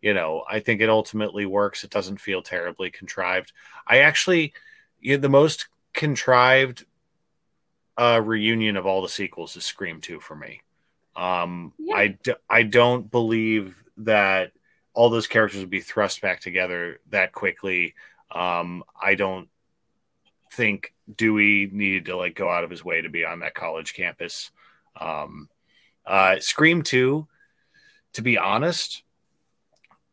You know, I think it ultimately works. It doesn't feel terribly contrived. I actually, you the most contrived uh, reunion of all the sequels is Scream 2 for me. Um, Yeah. I, d- I don't believe that all those characters would be thrust back together that quickly. Um, I don't think Dewey needed to like go out of his way to be on that college campus. Um, uh, Scream 2, to be honest,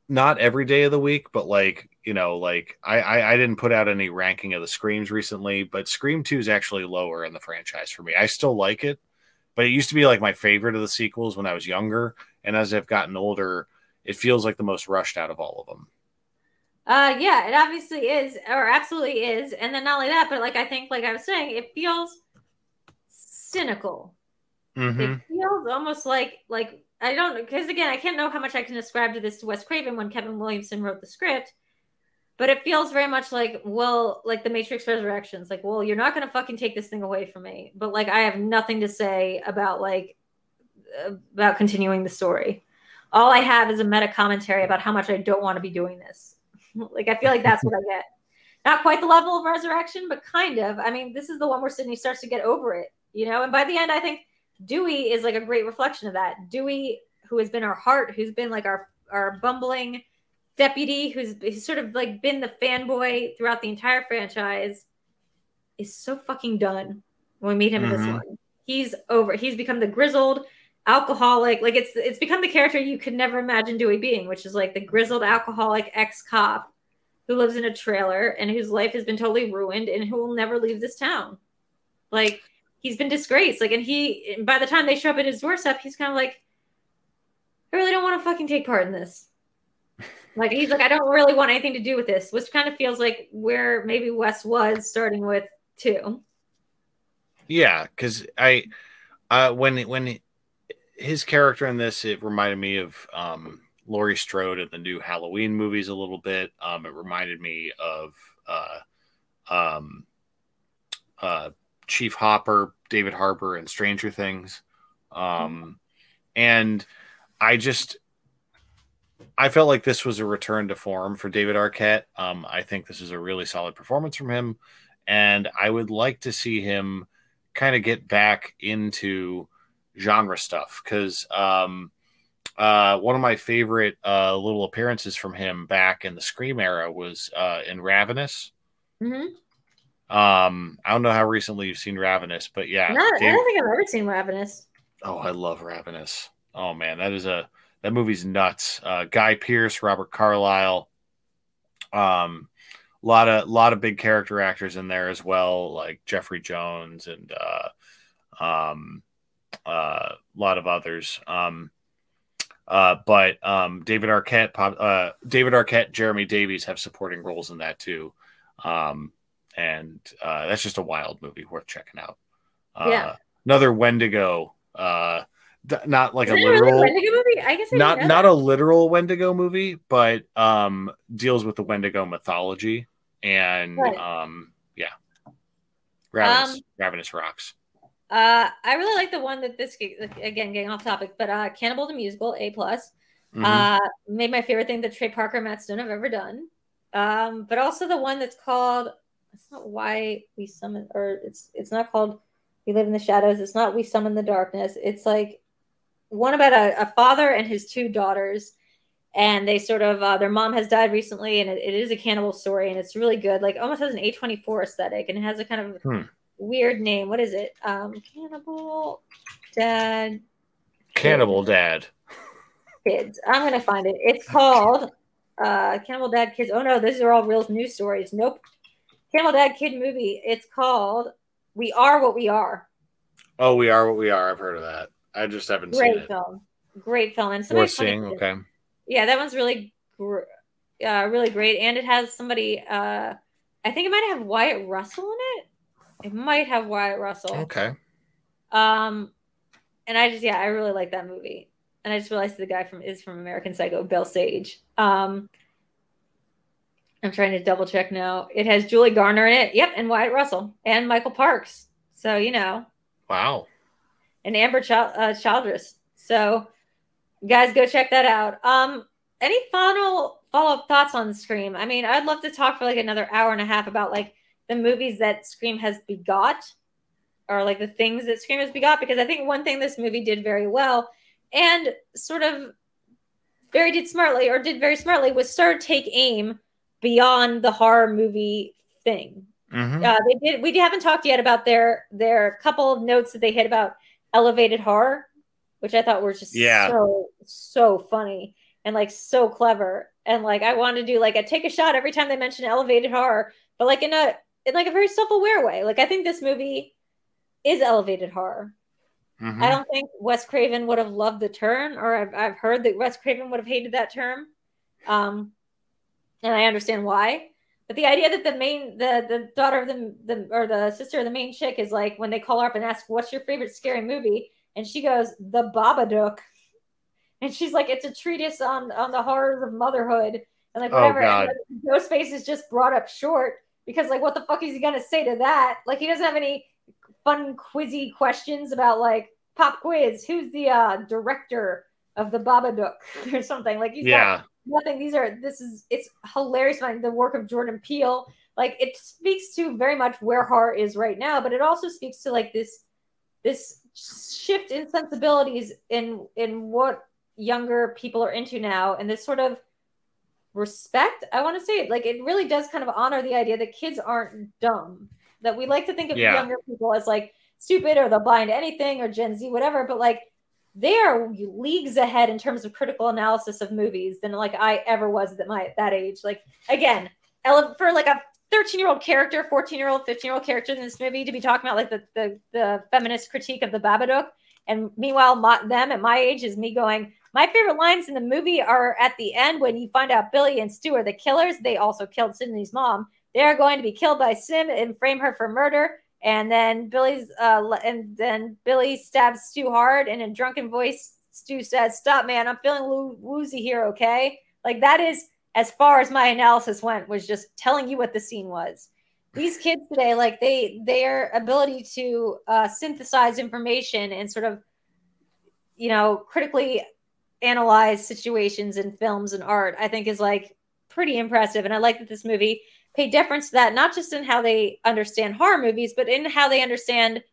not every day of the week, but like, you know, like I, I, I didn't put out any ranking of the Screams recently, but Scream 2 is actually lower in the franchise for me. I still like it, but it used to be like my favorite of the sequels when I was younger. And as I've gotten older, it feels like the most rushed out of all of them. Uh yeah, it obviously is, or absolutely is. And then not only that, but like I think, like I was saying, it feels cynical. Mm-hmm. It feels almost like like I don't because again, I can't know how much I can ascribe to this to Wes Craven when Kevin Williamson wrote the script. But it feels very much like, well, like the Matrix Resurrections, like, well, you're not gonna fucking take this thing away from me. But like I have nothing to say about like about continuing the story. All I have is a meta commentary about how much I don't want to be doing this. like I feel like that's what I get. Not quite the level of resurrection, but kind of. I mean, this is the one where Sidney starts to get over it, you know. And by the end, I think Dewey is like a great reflection of that. Dewey, who has been our heart, who's been like our our bumbling deputy, who's, who's sort of like been the fanboy throughout the entire franchise, is so fucking done when we meet him in this Mhm. one. He's over. He's become the grizzled alcoholic. Like it's it's become the character you could never imagine Dewey being, which is like the grizzled alcoholic ex cop who lives in a trailer and whose life has been totally ruined and who will never leave this town. Like he's been disgraced. Like and he by the time they show up at his doorstep, he's kind of like, I really don't want to fucking take part in this. Like he's like, I don't really want anything to do with this, which kind of feels like where maybe Wes was starting with too. Yeah, because I, uh, when when his character in this, it reminded me of um, Laurie Strode in the new Halloween movies a little bit. Um, it reminded me of uh, um, uh, Chief Hopper, David Harbour, and Stranger Things. Um, and I just I felt like this was a return to form for David Arquette. Um, I think this is a really solid performance from him, and I would like to see him kind of get back into genre stuff because um, uh, one of my favorite uh, little appearances from him back in the Scream era was uh, in Ravenous. Mm-hmm. Um, I don't know how recently you've seen Ravenous, but yeah, Not, I don't think I've ever seen Ravenous. Oh, I love Ravenous. Oh man, that is a that movie's nuts. Uh, Guy Pearce, Robert Carlyle, um, a lot of lot of big character actors in there as well, like Jeffrey Jones and uh, um, uh, a lot of others. Um, uh, but um, David Arquette, uh, David Arquette, Jeremy Davies have supporting roles in that too, um, and uh, that's just a wild movie worth checking out. Uh, Yeah. another Wendigo. Uh, th- not like Is a it really literal, a Wendigo movie? I guess I not not a literal Wendigo movie, but um, deals with the Wendigo mythology and Right. um, yeah, Ravenous, Um, Ravenous rocks. Uh, I really like the one that this again getting off topic, but uh, Cannibal the musical A plus. Mhm. Uh, made my favorite thing that Trey Parker and Matt Stone have ever done. Um, but also the one that's called it's not why we summon or it's it's not called We Live in the Shadows. It's not We Summon the Darkness. It's like one about a, a father and his two daughters. And they sort of uh, their mom has died recently, and it, it is a cannibal story, and it's really good. Like almost has an A twenty four aesthetic, and it has a kind of Hmm. weird name. What is it? Um, Cannibal Dad Cannibal Dad. kids. I'm gonna find it. It's called uh Cannibal Dad Kids. Oh no, these are all real news stories. Nope. Cannibal Dad Kid movie. It's called We Are What We Are. Oh, we are what we are. I've heard of that. I just haven't seen it. Great it. film. Great film. And somebody Worth seeing. Okay. Yeah, that one's really gr- uh, really great. And it has somebody uh I think it might have Wyatt Russell in it. It might have Wyatt Russell. Okay. Um, and I just yeah, I really like that movie. And I just realized the guy from is from American Psycho, Bill Sage. Um, I'm trying to double check now. It has Julie Garner in it. Yep, and Wyatt Russell and Michael Parks. So you know, Wow. and Ambyr uh, Childers. So guys, go check that out. Um, any final follow up thoughts on Scream? I mean, I'd love to talk for like another hour and a half about like the movies that Scream has begot, or like the things that Scream has begot. Because I think one thing this movie did very well, and sort of very did smartly, or did very smartly, was sort of take aim beyond the horror movie thing. Mhm. Uh, they did. We haven't talked yet about their their couple of notes that they hit about elevated horror, which I thought were just Yeah. so so funny and like so clever. And like I wanted to do like a take a shot every time they mention elevated horror, but like in a in like a very self aware way. Like I think this movie is elevated horror. Mhm. I don't think Wes Craven would have loved the term, or I've, I've heard that Wes Craven would have hated that term. Um, and I understand why. But the idea that the main, the the daughter of the the or the sister of the main chick is like when they call her up and ask, "What's your favorite scary movie?" and she goes, "The Babadook," and she's like, "It's a treatise on on the horrors of motherhood," and like Oh, whatever. God. And Ghostface is just brought up short because like, what the fuck is he gonna say to that? Like, he doesn't have any fun quizzy questions about like pop quiz. Who's the uh, director of the Babadook or something? Like, he's got Yeah. Nothing. These are this is it's hilarious. Finding the work of Jordan Peele, like it speaks to very much where horror is right now, but it also speaks to like this this shift in sensibilities in in what younger people are into now, and this sort of respect. I want to say like it really does kind of honor the idea that kids aren't dumb. That we like to think of Yeah. younger people as like stupid or they'll buy into anything or Gen Z, whatever, but like they are leagues ahead in terms of critical analysis of movies than like I ever was at my that age. Like again, for like a 13 year old character, 14 year old, 15 year old character in this movie to be talking about like the the, the feminist critique of the Babadook, and meanwhile my, them at my age is me going. My favorite lines in the movie are at the end when you find out Billy and Stu are the killers. They also killed Sidney's mom. They are going to be killed by Sim and frame her for murder. And then Billy's uh and then Billy stabs Stu hard and in drunken voice Stu says, "Stop, man. I'm feeling woo- woozy here, okay?" Like that is as far as my analysis went was just telling you what the scene was. These kids today, like they their ability to uh, synthesize information and sort of, you know, critically analyze situations in films and art, I think is like pretty impressive. And I like that this movie paid deference to that, not just in how they understand horror movies, but in how they understand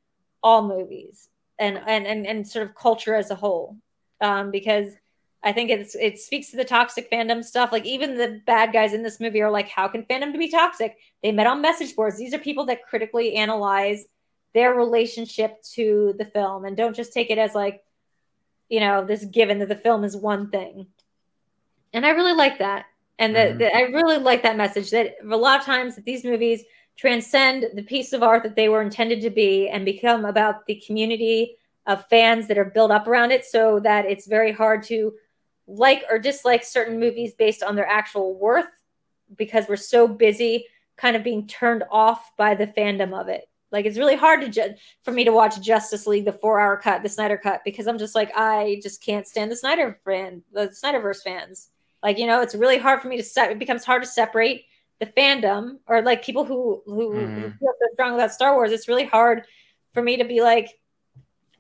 all movies and and and, and sort of culture as a whole. Um, because I think it's it speaks to the toxic fandom stuff. Like even the bad guys in this movie are like, how can fandom be toxic? They met on message boards. These are people that critically analyze their relationship to the film and don't just take it as like, you know, this given that the film is one thing. And I really like that. And that Mhm. that I really like that message that a lot of times that these movies transcend the piece of art that they were intended to be and become about the community of fans that are built up around it so that it's very hard to like or dislike certain movies based on their actual worth because we're so busy kind of being turned off by the fandom of it. Like it's really hard to ju- for me to watch Justice League, the four-hour cut, the Snyder cut, because I'm just like I just can't stand the Snyder fan, the Snyderverse fans. Like you know, it's really hard for me to set. It becomes hard to separate the fandom or like people who who, who Mhm. feel so strong about Star Wars. It's really hard for me to be like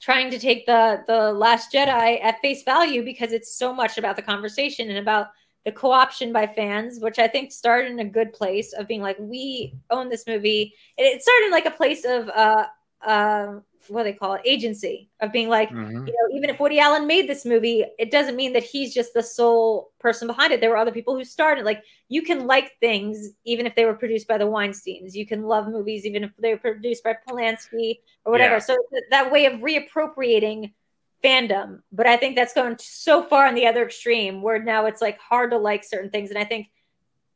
trying to take the the Last Jedi at face value because it's so much about the conversation and about the co-option by fans, which I think started in a good place of being like, we own this movie. It, it started in like a place of uh uh what do they call it agency of being like Mhm. you know, even if Woody Allen made this movie, it doesn't mean that he's just the sole person behind it. There were other people who started. Like you can like things even if they were produced by the Weinsteins. You can love movies even if they were produced by Polanski or whatever. Yeah. So th- that way of reappropriating fandom. But I think that's going so far on the other extreme where now it's like hard to like certain things. And I think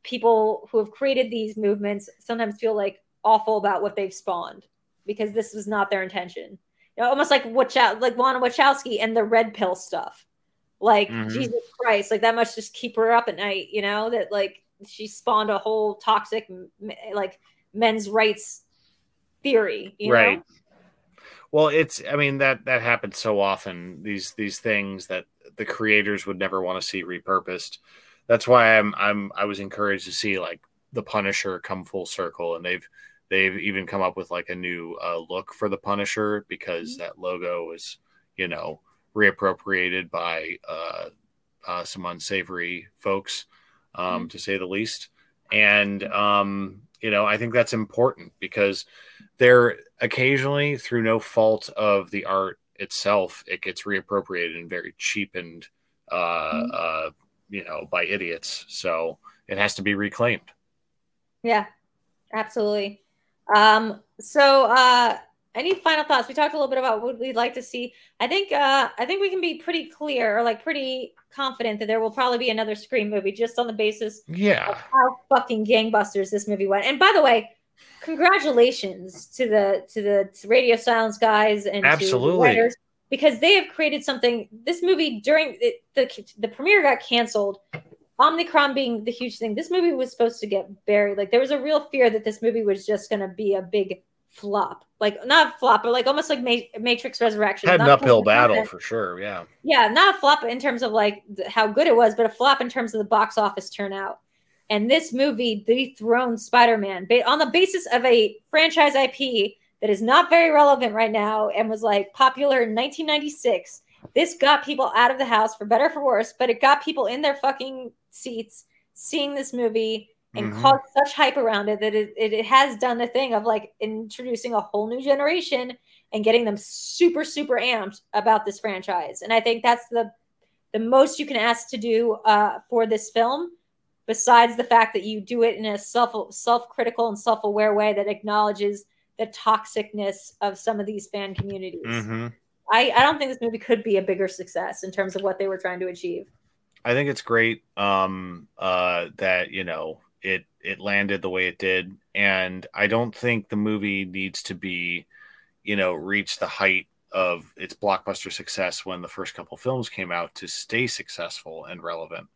people who have created these movements sometimes feel like awful about what they've spawned because this was not their intention. You know, almost like Wachow- like Lana Wachowski and the red pill stuff. Like Mhm. Jesus Christ, like that must just keep her up at night. You know that like she spawned a whole toxic like men's rights theory. You right Know? well it's i mean that that happens so often these these things that the creators would never want to see repurposed that's why i'm i'm i was encouraged to see like the punisher come full circle and they've they've even come up with like a new uh, look for the punisher because that logo was you know reappropriated by uh, uh some unsavory folks um to say the least. And um you know i think that's important because they're occasionally through no fault of the art itself it gets reappropriated and very cheapened uh Mhm. uh you know by idiots. So it has to be reclaimed. Yeah, absolutely. Um, so uh any final thoughts? We talked a little bit about what we'd like to see. I think uh I think we can be pretty clear or like pretty confident that there will probably be another Scream movie just on the basis yeah of how fucking gangbusters this movie went. And by the way, congratulations to the to the Radio Silence guys and to the Absolutely. writers because they have created something. This movie during it, the the premiere got canceled. Omnicron being the huge thing. This movie was supposed to get buried. Like there was a real fear that this movie was just going to be a big flop. Like not flop, but like almost like Ma- Matrix Resurrection. had an uphill because of the battle for sure yeah Yeah, not a flop in terms of like th- how good it was, but a flop in terms of the box office turnout. And this movie dethroned Spider-Man ba- on the basis of a franchise IP that is not very relevant right now and was like popular in 1996. This got people out of the house for better or for worse, but it got people in their fucking seats seeing this movie and Mhm. caused such hype around it that it, it, it has done the thing of like introducing a whole new generation and getting them super super amped about this franchise and i think that's the the most you can ask to do uh, for this film besides the fact that you do it in a self self-critical and self-aware way that acknowledges the toxicness of some of these fan communities Mhm. I, I don't think this movie could be a bigger success in terms of what they were trying to achieve I think it's great um, uh, that you know it it landed the way it did, and I don't think the movie needs to be, you know, reach the height of its blockbuster success when the first couple films came out to stay successful and relevant.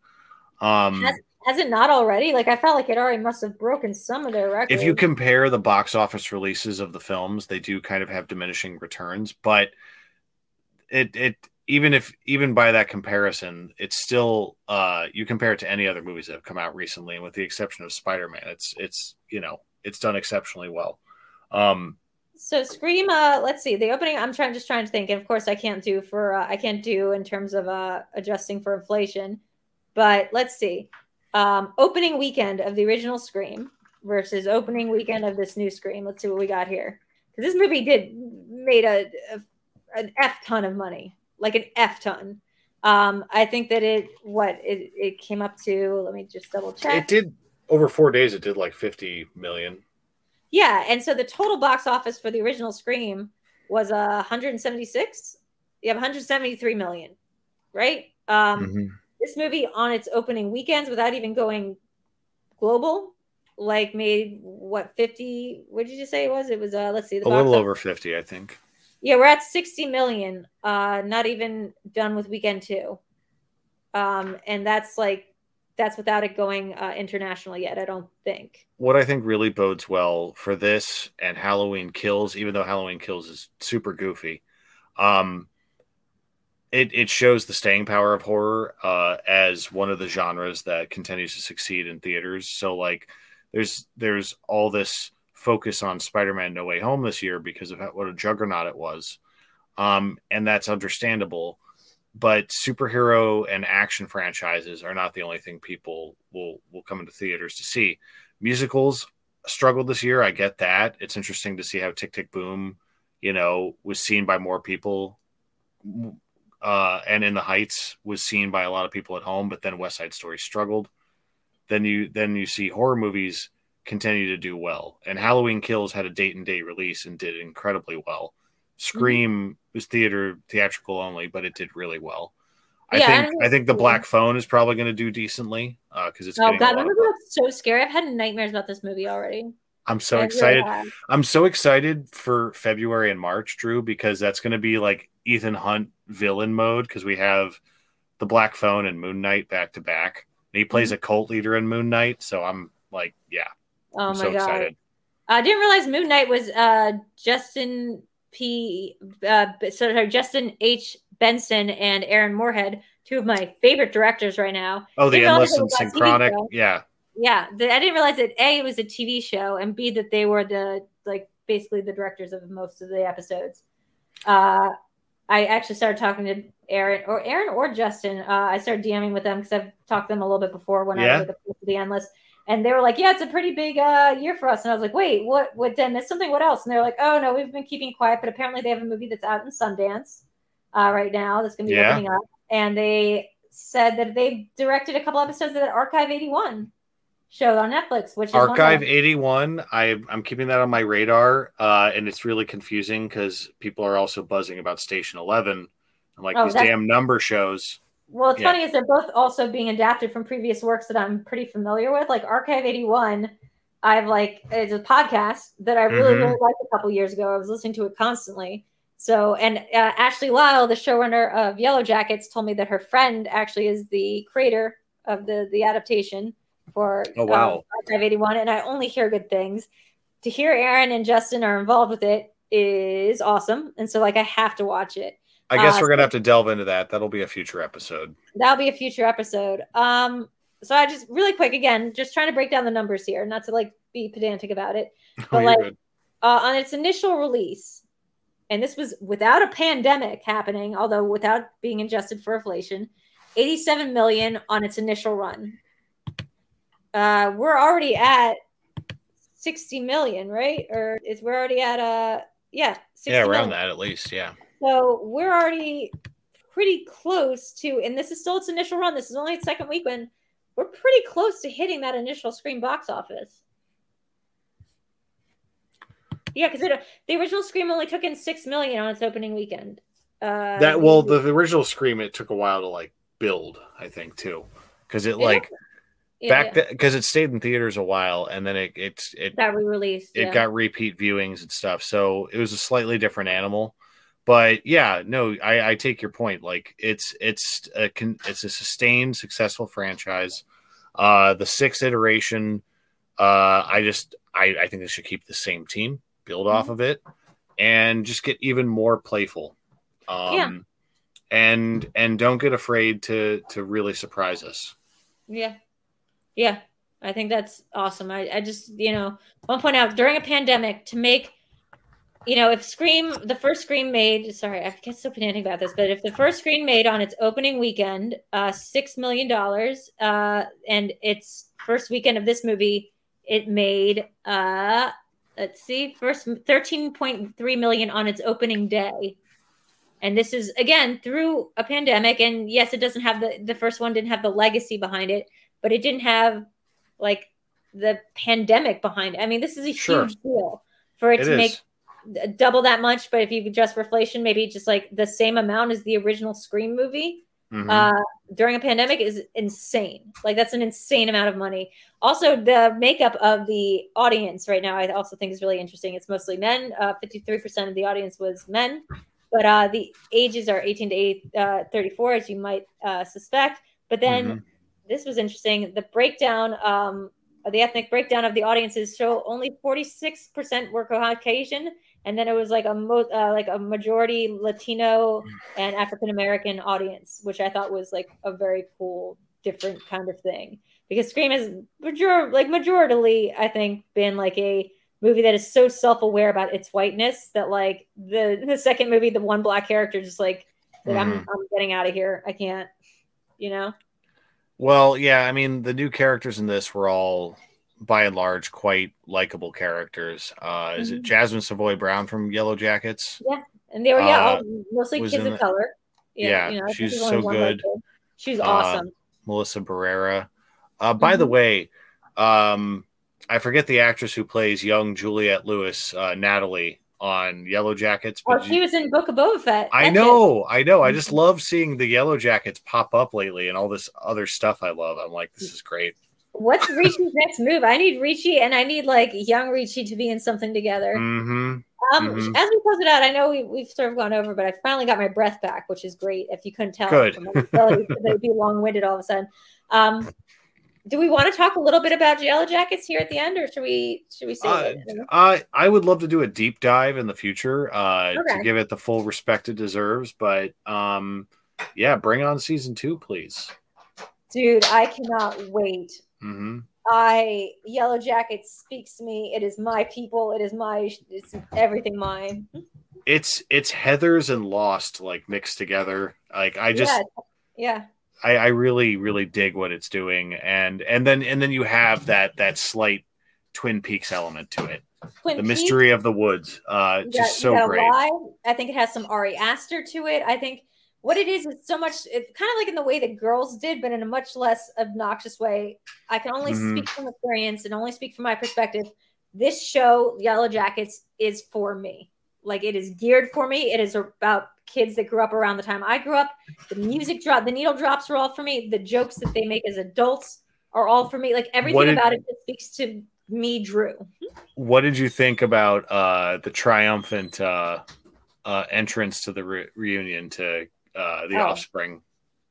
Um, Has, has it not already? Like I felt like it already must have broken some of their records. if you compare the box office releases of the films, they do kind of have diminishing returns, but it it even if even by that comparison, it's still uh you compare it to any other movies that have come out recently, and with the exception of Spider-Man, it's it's you know, it's done exceptionally well. Um So Scream, uh, let's see. The opening, I'm trying just trying to think, and of course I can't do for uh, I can't do in terms of uh adjusting for inflation, but let's see. Um, opening weekend of the original Scream versus opening weekend of this new Scream. Let's see what we got here. Because this movie did made a, a an f ton of money, like an f ton. Um, I think that it what it it came up to. Let me just double check. it did over 4 days it did like 50 million. Yeah, and so the total box office for the original Scream was uh, 176. You have 173 million, right? Um, Mhm. This movie on its opening weekends, without even going global, like made what 50? What did you say it was? It was uh, let's see, the A little office- over 50, I think. Yeah, we're at 60 million. Uh, not even done with weekend two, um, and that's like that's without it going uh, international yet. I don't think. what I think really bodes well for this and Halloween Kills, even though Halloween Kills is super goofy, um, it it shows the staying power of horror uh, as one of the genres that continues to succeed in theaters. So like, there's there's all this focus on Spider-Man No Way Home this year because of what a juggernaut it was, um, and that's understandable. But superhero and action franchises are not the only thing people will will come into theaters to see musicals struggled this year. I get that. It's interesting to see how Tick Tick Boom, you know, was seen by more people. Uh, and in the Heights was seen by a lot of people at home, but then West Side Story struggled. Then you then you see horror movies continue to do well, and Halloween Kills had a date and date release and did incredibly well. Scream was theater theatrical only, but it did really well. I Yeah, think and- I think the Black Phone is probably going to do decently because it's Oh god, that movie looks so scary. I've had nightmares about this movie already. I'm so I really excited. have. I'm so excited for February and March, Drew, because that's going to be like Ethan Hunt villain mode because we have the Black Phone and Moon Knight back to back. And he plays a cult leader in Moon Knight, so I'm like, yeah, Mm-hmm. Oh I'm my so god. excited. I didn't realize Moon Knight was uh Justin P uh sorry, Justin H. Benson and Aaron Moorhead, two of my favorite directors right now. Oh, the endless and was on TV synchronic, yeah, Yeah, the, I didn't realize that A it was a TV show and B that they were the like basically the directors of most of the episodes. Uh I actually started talking to Aaron or Aaron or Justin. Uh, I started DMing with them because I've talked to them a little bit before when I Yeah. was at the, the endless. And they were like, "Yeah, it's a pretty big uh, year for us." And I was like, "Wait, what? What? Did I miss something? What else?" And they're like, "Oh no, we've been keeping quiet, but apparently they have a movie that's out in Sundance uh, right now that's going to be Yeah. opening up." And they said that they directed a couple episodes of that Archive eighty one show on Netflix, which is Archive 81. I, I'm keeping that on my radar, uh, and it's really confusing because people are also buzzing about Station 11 and like Oh, these damn number shows. Well, it's Yeah. funny is they're both also being adapted from previous works that I'm pretty familiar with, like Archive 81. I've like it's a podcast that I really Mhm. really liked a couple years ago. I was listening to it constantly. So, and uh, Ashley Lyle, the showrunner of Yellow Jackets, told me that her friend actually is the creator of the the adaptation for Oh, wow. um, Archive 81, and I only hear good things. To hear Aaron and Justin are involved with it is awesome, and so like I have to watch it I guess Uh, we're gonna have to delve into that. That'll be a future episode. that'll be a future episode. Um, so I just really quick again, just trying to break down the numbers here, not to like be pedantic about it. Oh, But you're like uh, on its initial release, and this was without a pandemic happening, although without being adjusted for inflation, 87 million on its initial run. Uh, we're already at 60 million, right? Or is we're already at uh yeah, 60 yeah, around million. that at least. Yeah. So we're already pretty close to, and this is still its initial run. This is only its second weekend. We're pretty close to hitting that initial Scream box office. Yeah, because the original Scream only took in six million on its opening weekend. Uh, That well, the, the original Scream it took a while to like build. I think too, because it Yeah. like yeah, back yeah. because it stayed in theaters a while and then it it's it that re-released. it yeah. got repeat viewings and stuff. So it was a slightly different animal. But yeah, no, I, I take your point. Like it's it's a it's a sustained, successful franchise. Uh, the sixth iteration, uh, I just I, I think they should keep the same team, build off of it, and just get even more playful. Um, Yeah. and and don't get afraid to to really surprise us. Yeah. Yeah. I think that's awesome. I, I just, you know, want to point out during a pandemic to make, you know, if Scream, the first Scream made, sorry, I get so pedantic about this, but if the first Scream made on its opening weekend, uh, $6 million, uh, and its first weekend of this movie, it made, uh, let's see, first 13.3 million on its opening day. And this is again through a pandemic. And yes, it doesn't have the the first one didn't have the legacy behind it, but it didn't have like the pandemic behind it. I mean, this is a Sure. huge deal for it, It to is. make double that much. But if you adjust for inflation, maybe just like the same amount as the original Scream movie Mhm. uh, during a pandemic is insane. Like that's an insane amount of money. Also, the makeup of the audience right now, I also think is really interesting. It's mostly men. Uh, Fifty-three percent of the audience was men, but uh, the ages are eighteen to eight, uh, 34, as you might uh, suspect. But then Mhm. this was interesting. The breakdown, um, the ethnic breakdown of the audiences show only forty-six percent were Caucasian. And then it was like a mo- uh, like a majority Latino and African American audience, which I thought was like a very cool, different kind of thing. Because Scream has major like majoritarily, I think, been like a movie that is so self-aware about its whiteness that like the the second movie, the one black character just like, like I'm Mhm. I'm getting out of here. I can't, you know. Well, yeah, I mean, the new characters in this were all, by and large, quite likable characters. Uh, Is it Mhm. Jasmin Savoy Brown from Yellow Jackets? Yeah, and they were yeah, Uh, mostly kids of the- color. Yeah, I think she's so good. She's Uh, awesome. Melissa Barrera. Uh, by the Mhm. way, um, I forget the actress who plays young Juliette Lewis, uh, Natalie, on Yellow Jackets. Oh, but she was in Book of Boba Fett. I it. know, I know. I just love seeing the Yellow Jackets pop up lately and all this other stuff I love. I'm like, this is great. What's Richie's next move? I need Richie and I need like young Richie to be in something together. hmm Um, mhm. As we close it out, I know we, we've sort of gone over, but I finally got my breath back, which is great. If you couldn't tell, Good. ability to be long winded all of a sudden. Um, do we want to talk a little bit about Yellow Jackets here at the end, or should we should we save Uh. I. I I would love to do a deep dive in the future uh, Okay. to give it the full respect it deserves. But um, yeah, bring on season two, please. Dude, I cannot wait. Hmm I Yellow Jackets speaks to me. It is my people. It is my. It's everything mine. It's it's Heathers and Lost like mixed together. Like I just yeah, yeah. I, I really really dig what it's doing, and and then and then you have that that slight Twin Peaks element to it, Twin the Peaks, mystery of the woods. Uh, just got- so great. lie. I think it has some Ari Aster to it. I think what it is is so much. It's kind of like in the way that girls did, but in a much less obnoxious way. I can only Mhm. speak from experience and only speak from my perspective. This show, Yellow Jackets, is for me. Like it is geared for me. It is about kids that grew up around the time I grew up. The music drop, the needle drops are all for me. The jokes that they make as adults are all for me. Like everything did- about it just speaks to me, Drew. What did you think about uh, the triumphant uh, uh, entrance to the re- reunion to uh, the Oh. Offspring?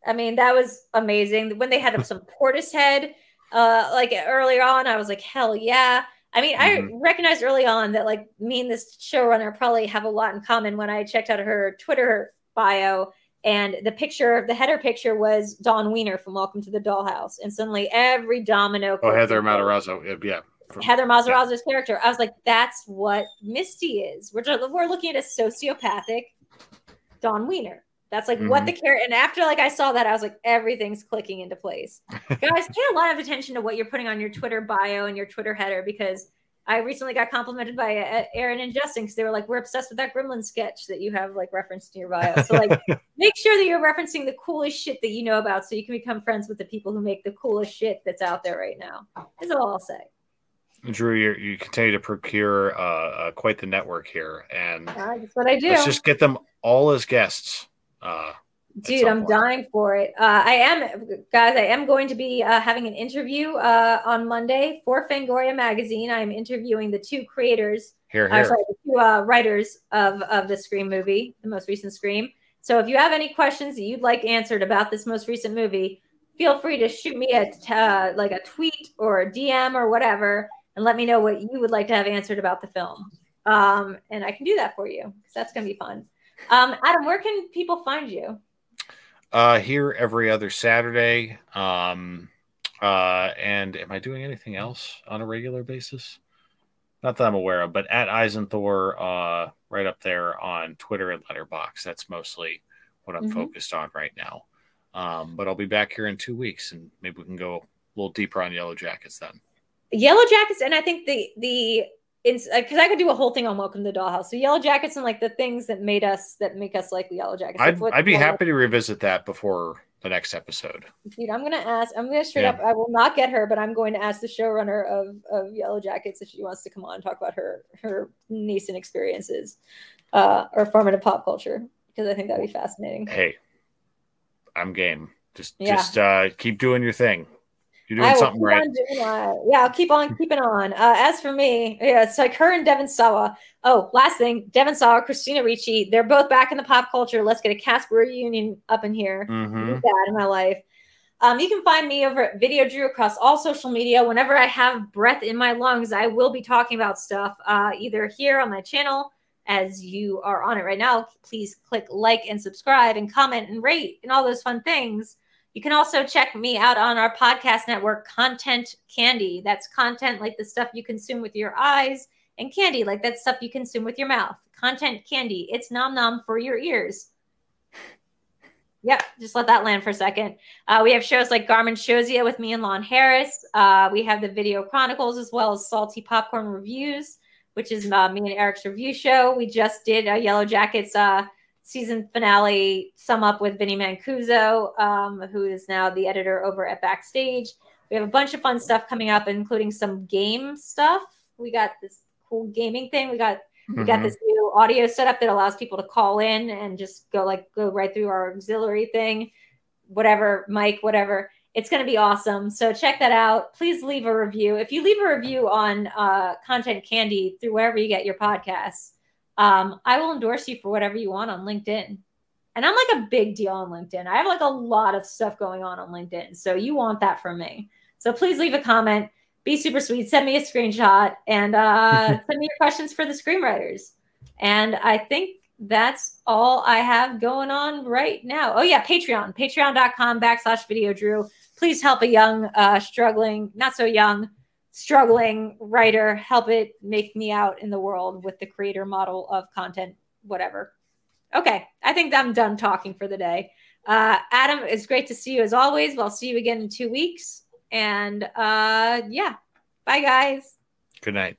I mean, that was amazing. When they had some Portishead, uh, like earlier on, I was like, hell yeah. I mean, I Mhm. recognized early on that like me and this showrunner probably have a lot in common when I checked out her Twitter bio. And the picture, the header picture was Dawn Wiener from Welcome to the Dollhouse. And suddenly every domino. Oh, Heather. Matarazzo. Yeah, Yeah. From- Heather Matarazzo's character. I was like, that's what Misty is. We're just, we're looking at a sociopathic Dawn Wiener. That's like what Mhm. the character. And after like I saw that, I was like, everything's clicking into place. Guys, pay a lot of attention to what you're putting on your Twitter bio and your Twitter header because I recently got complimented by uh, Aaron and Justin because they were like, we're obsessed with that Gremlin sketch that you have like referenced in your bio. So like, make sure that you're referencing the coolest shit that you know about so you can become friends with the people who make the coolest shit that's out there right now. Is all I'll say. Drew, you you continue to procure uh, uh, quite the network here, and right, that's what I do. let's just get them all as guests. Uh, Dude, I'm point. dying for it. Uh, I am, guys. I am going to be uh, having an interview uh, on Monday for Fangoria Magazine. I'm interviewing the two creators Here, uh, here. sorry, the two uh, writers of of the Scream movie, the most recent Scream. So if you have any questions that you'd like answered about this most recent movie, feel free to shoot me a t- uh, like a tweet or a DM or whatever, and let me know what you would like to have answered about the film. Um, and I can do that for you because that's gonna be fun. Um, Adam, where can people find you? Uh, here every other Saturday. Um, uh, and am I doing anything else on a regular basis? Not that I'm aware of, but at Eisenthor, uh, right up there on Twitter and Letterboxd. That's mostly what I'm Mhm. focused on right now. Um, but I'll be back here in two weeks, and maybe we can go a little deeper on Yellow Jackets then. Yellow Jackets, and I think the the because I could do a whole thing on Welcome to the Dollhouse. So Yellow Jackets and like the things that made us that make us like the Yellow Jackets. I'd, Like, I'd be happy to revisit that before the next episode. Dude, I'm gonna ask. I'm gonna straight Yeah. up. I will not get her, but I'm going to ask the showrunner of of Yellow Jackets if she wants to come on and talk about her her nascent experiences, uh, or formative pop culture because I think that'd be fascinating. Hey, I'm game. Just Yeah. just uh, keep doing your thing. You're I doing will something keep right. on doing that. Yeah, I'll keep on keeping on. Uh, as for me, yeah, it's like her and Devon Sawa. Oh, last thing, Devon Sawa, Christina Ricci, they're both back in the pop culture. Let's get a Casper reunion up in here. Mhm. that in my life. Um, you can find me over at Video Drew across all social media. Whenever I have breath in my lungs, I will be talking about stuff uh, either here on my channel as you are on it right now. Please click like and subscribe and comment and rate and all those fun things. You can also check me out on our podcast network, Content Candy. That's content like the stuff you consume with your eyes, and candy like that stuff you consume with your mouth. Content Candy. It's nom nom for your ears. Yep, just let that land for a second. Uh, we have shows like Garmin Shozia with me and Lon Harris. Uh, we have the Video Chronicles as well as Salty Popcorn Reviews, which is uh, me and Eric's review show. We just did a Yellow Jackets uh, season finale sum up with Vinny Mancuso, um, who is now the editor over at Backstage. We have a bunch of fun stuff coming up, including some game stuff. We got this cool gaming thing. We got we got Mhm. this new audio setup that allows people to call in and just go like go right through our auxiliary thing, whatever mic, whatever. It's going to be awesome. So check that out. Please leave a review. If you leave a review on uh, Content Candy through wherever you get your podcasts, um, I will endorse you for whatever you want on LinkedIn. And I'm like a big deal on LinkedIn. I have like a lot of stuff going on on LinkedIn. So you want that from me. So please leave a comment. Be super sweet. Send me a screenshot and uh, send me your questions for the screenwriters. And I think that's all I have going on right now. Oh, yeah, Patreon, patreon.com backslash video drew. Please help a young, uh, struggling, not so young, struggling writer help it make me out in the world with the creator model of content, whatever. Okay, I think I'm done talking for the day. Uh, Adam, it's great to see you as always. I'll see you again in two weeks. And uh, yeah, bye, guys. Good night.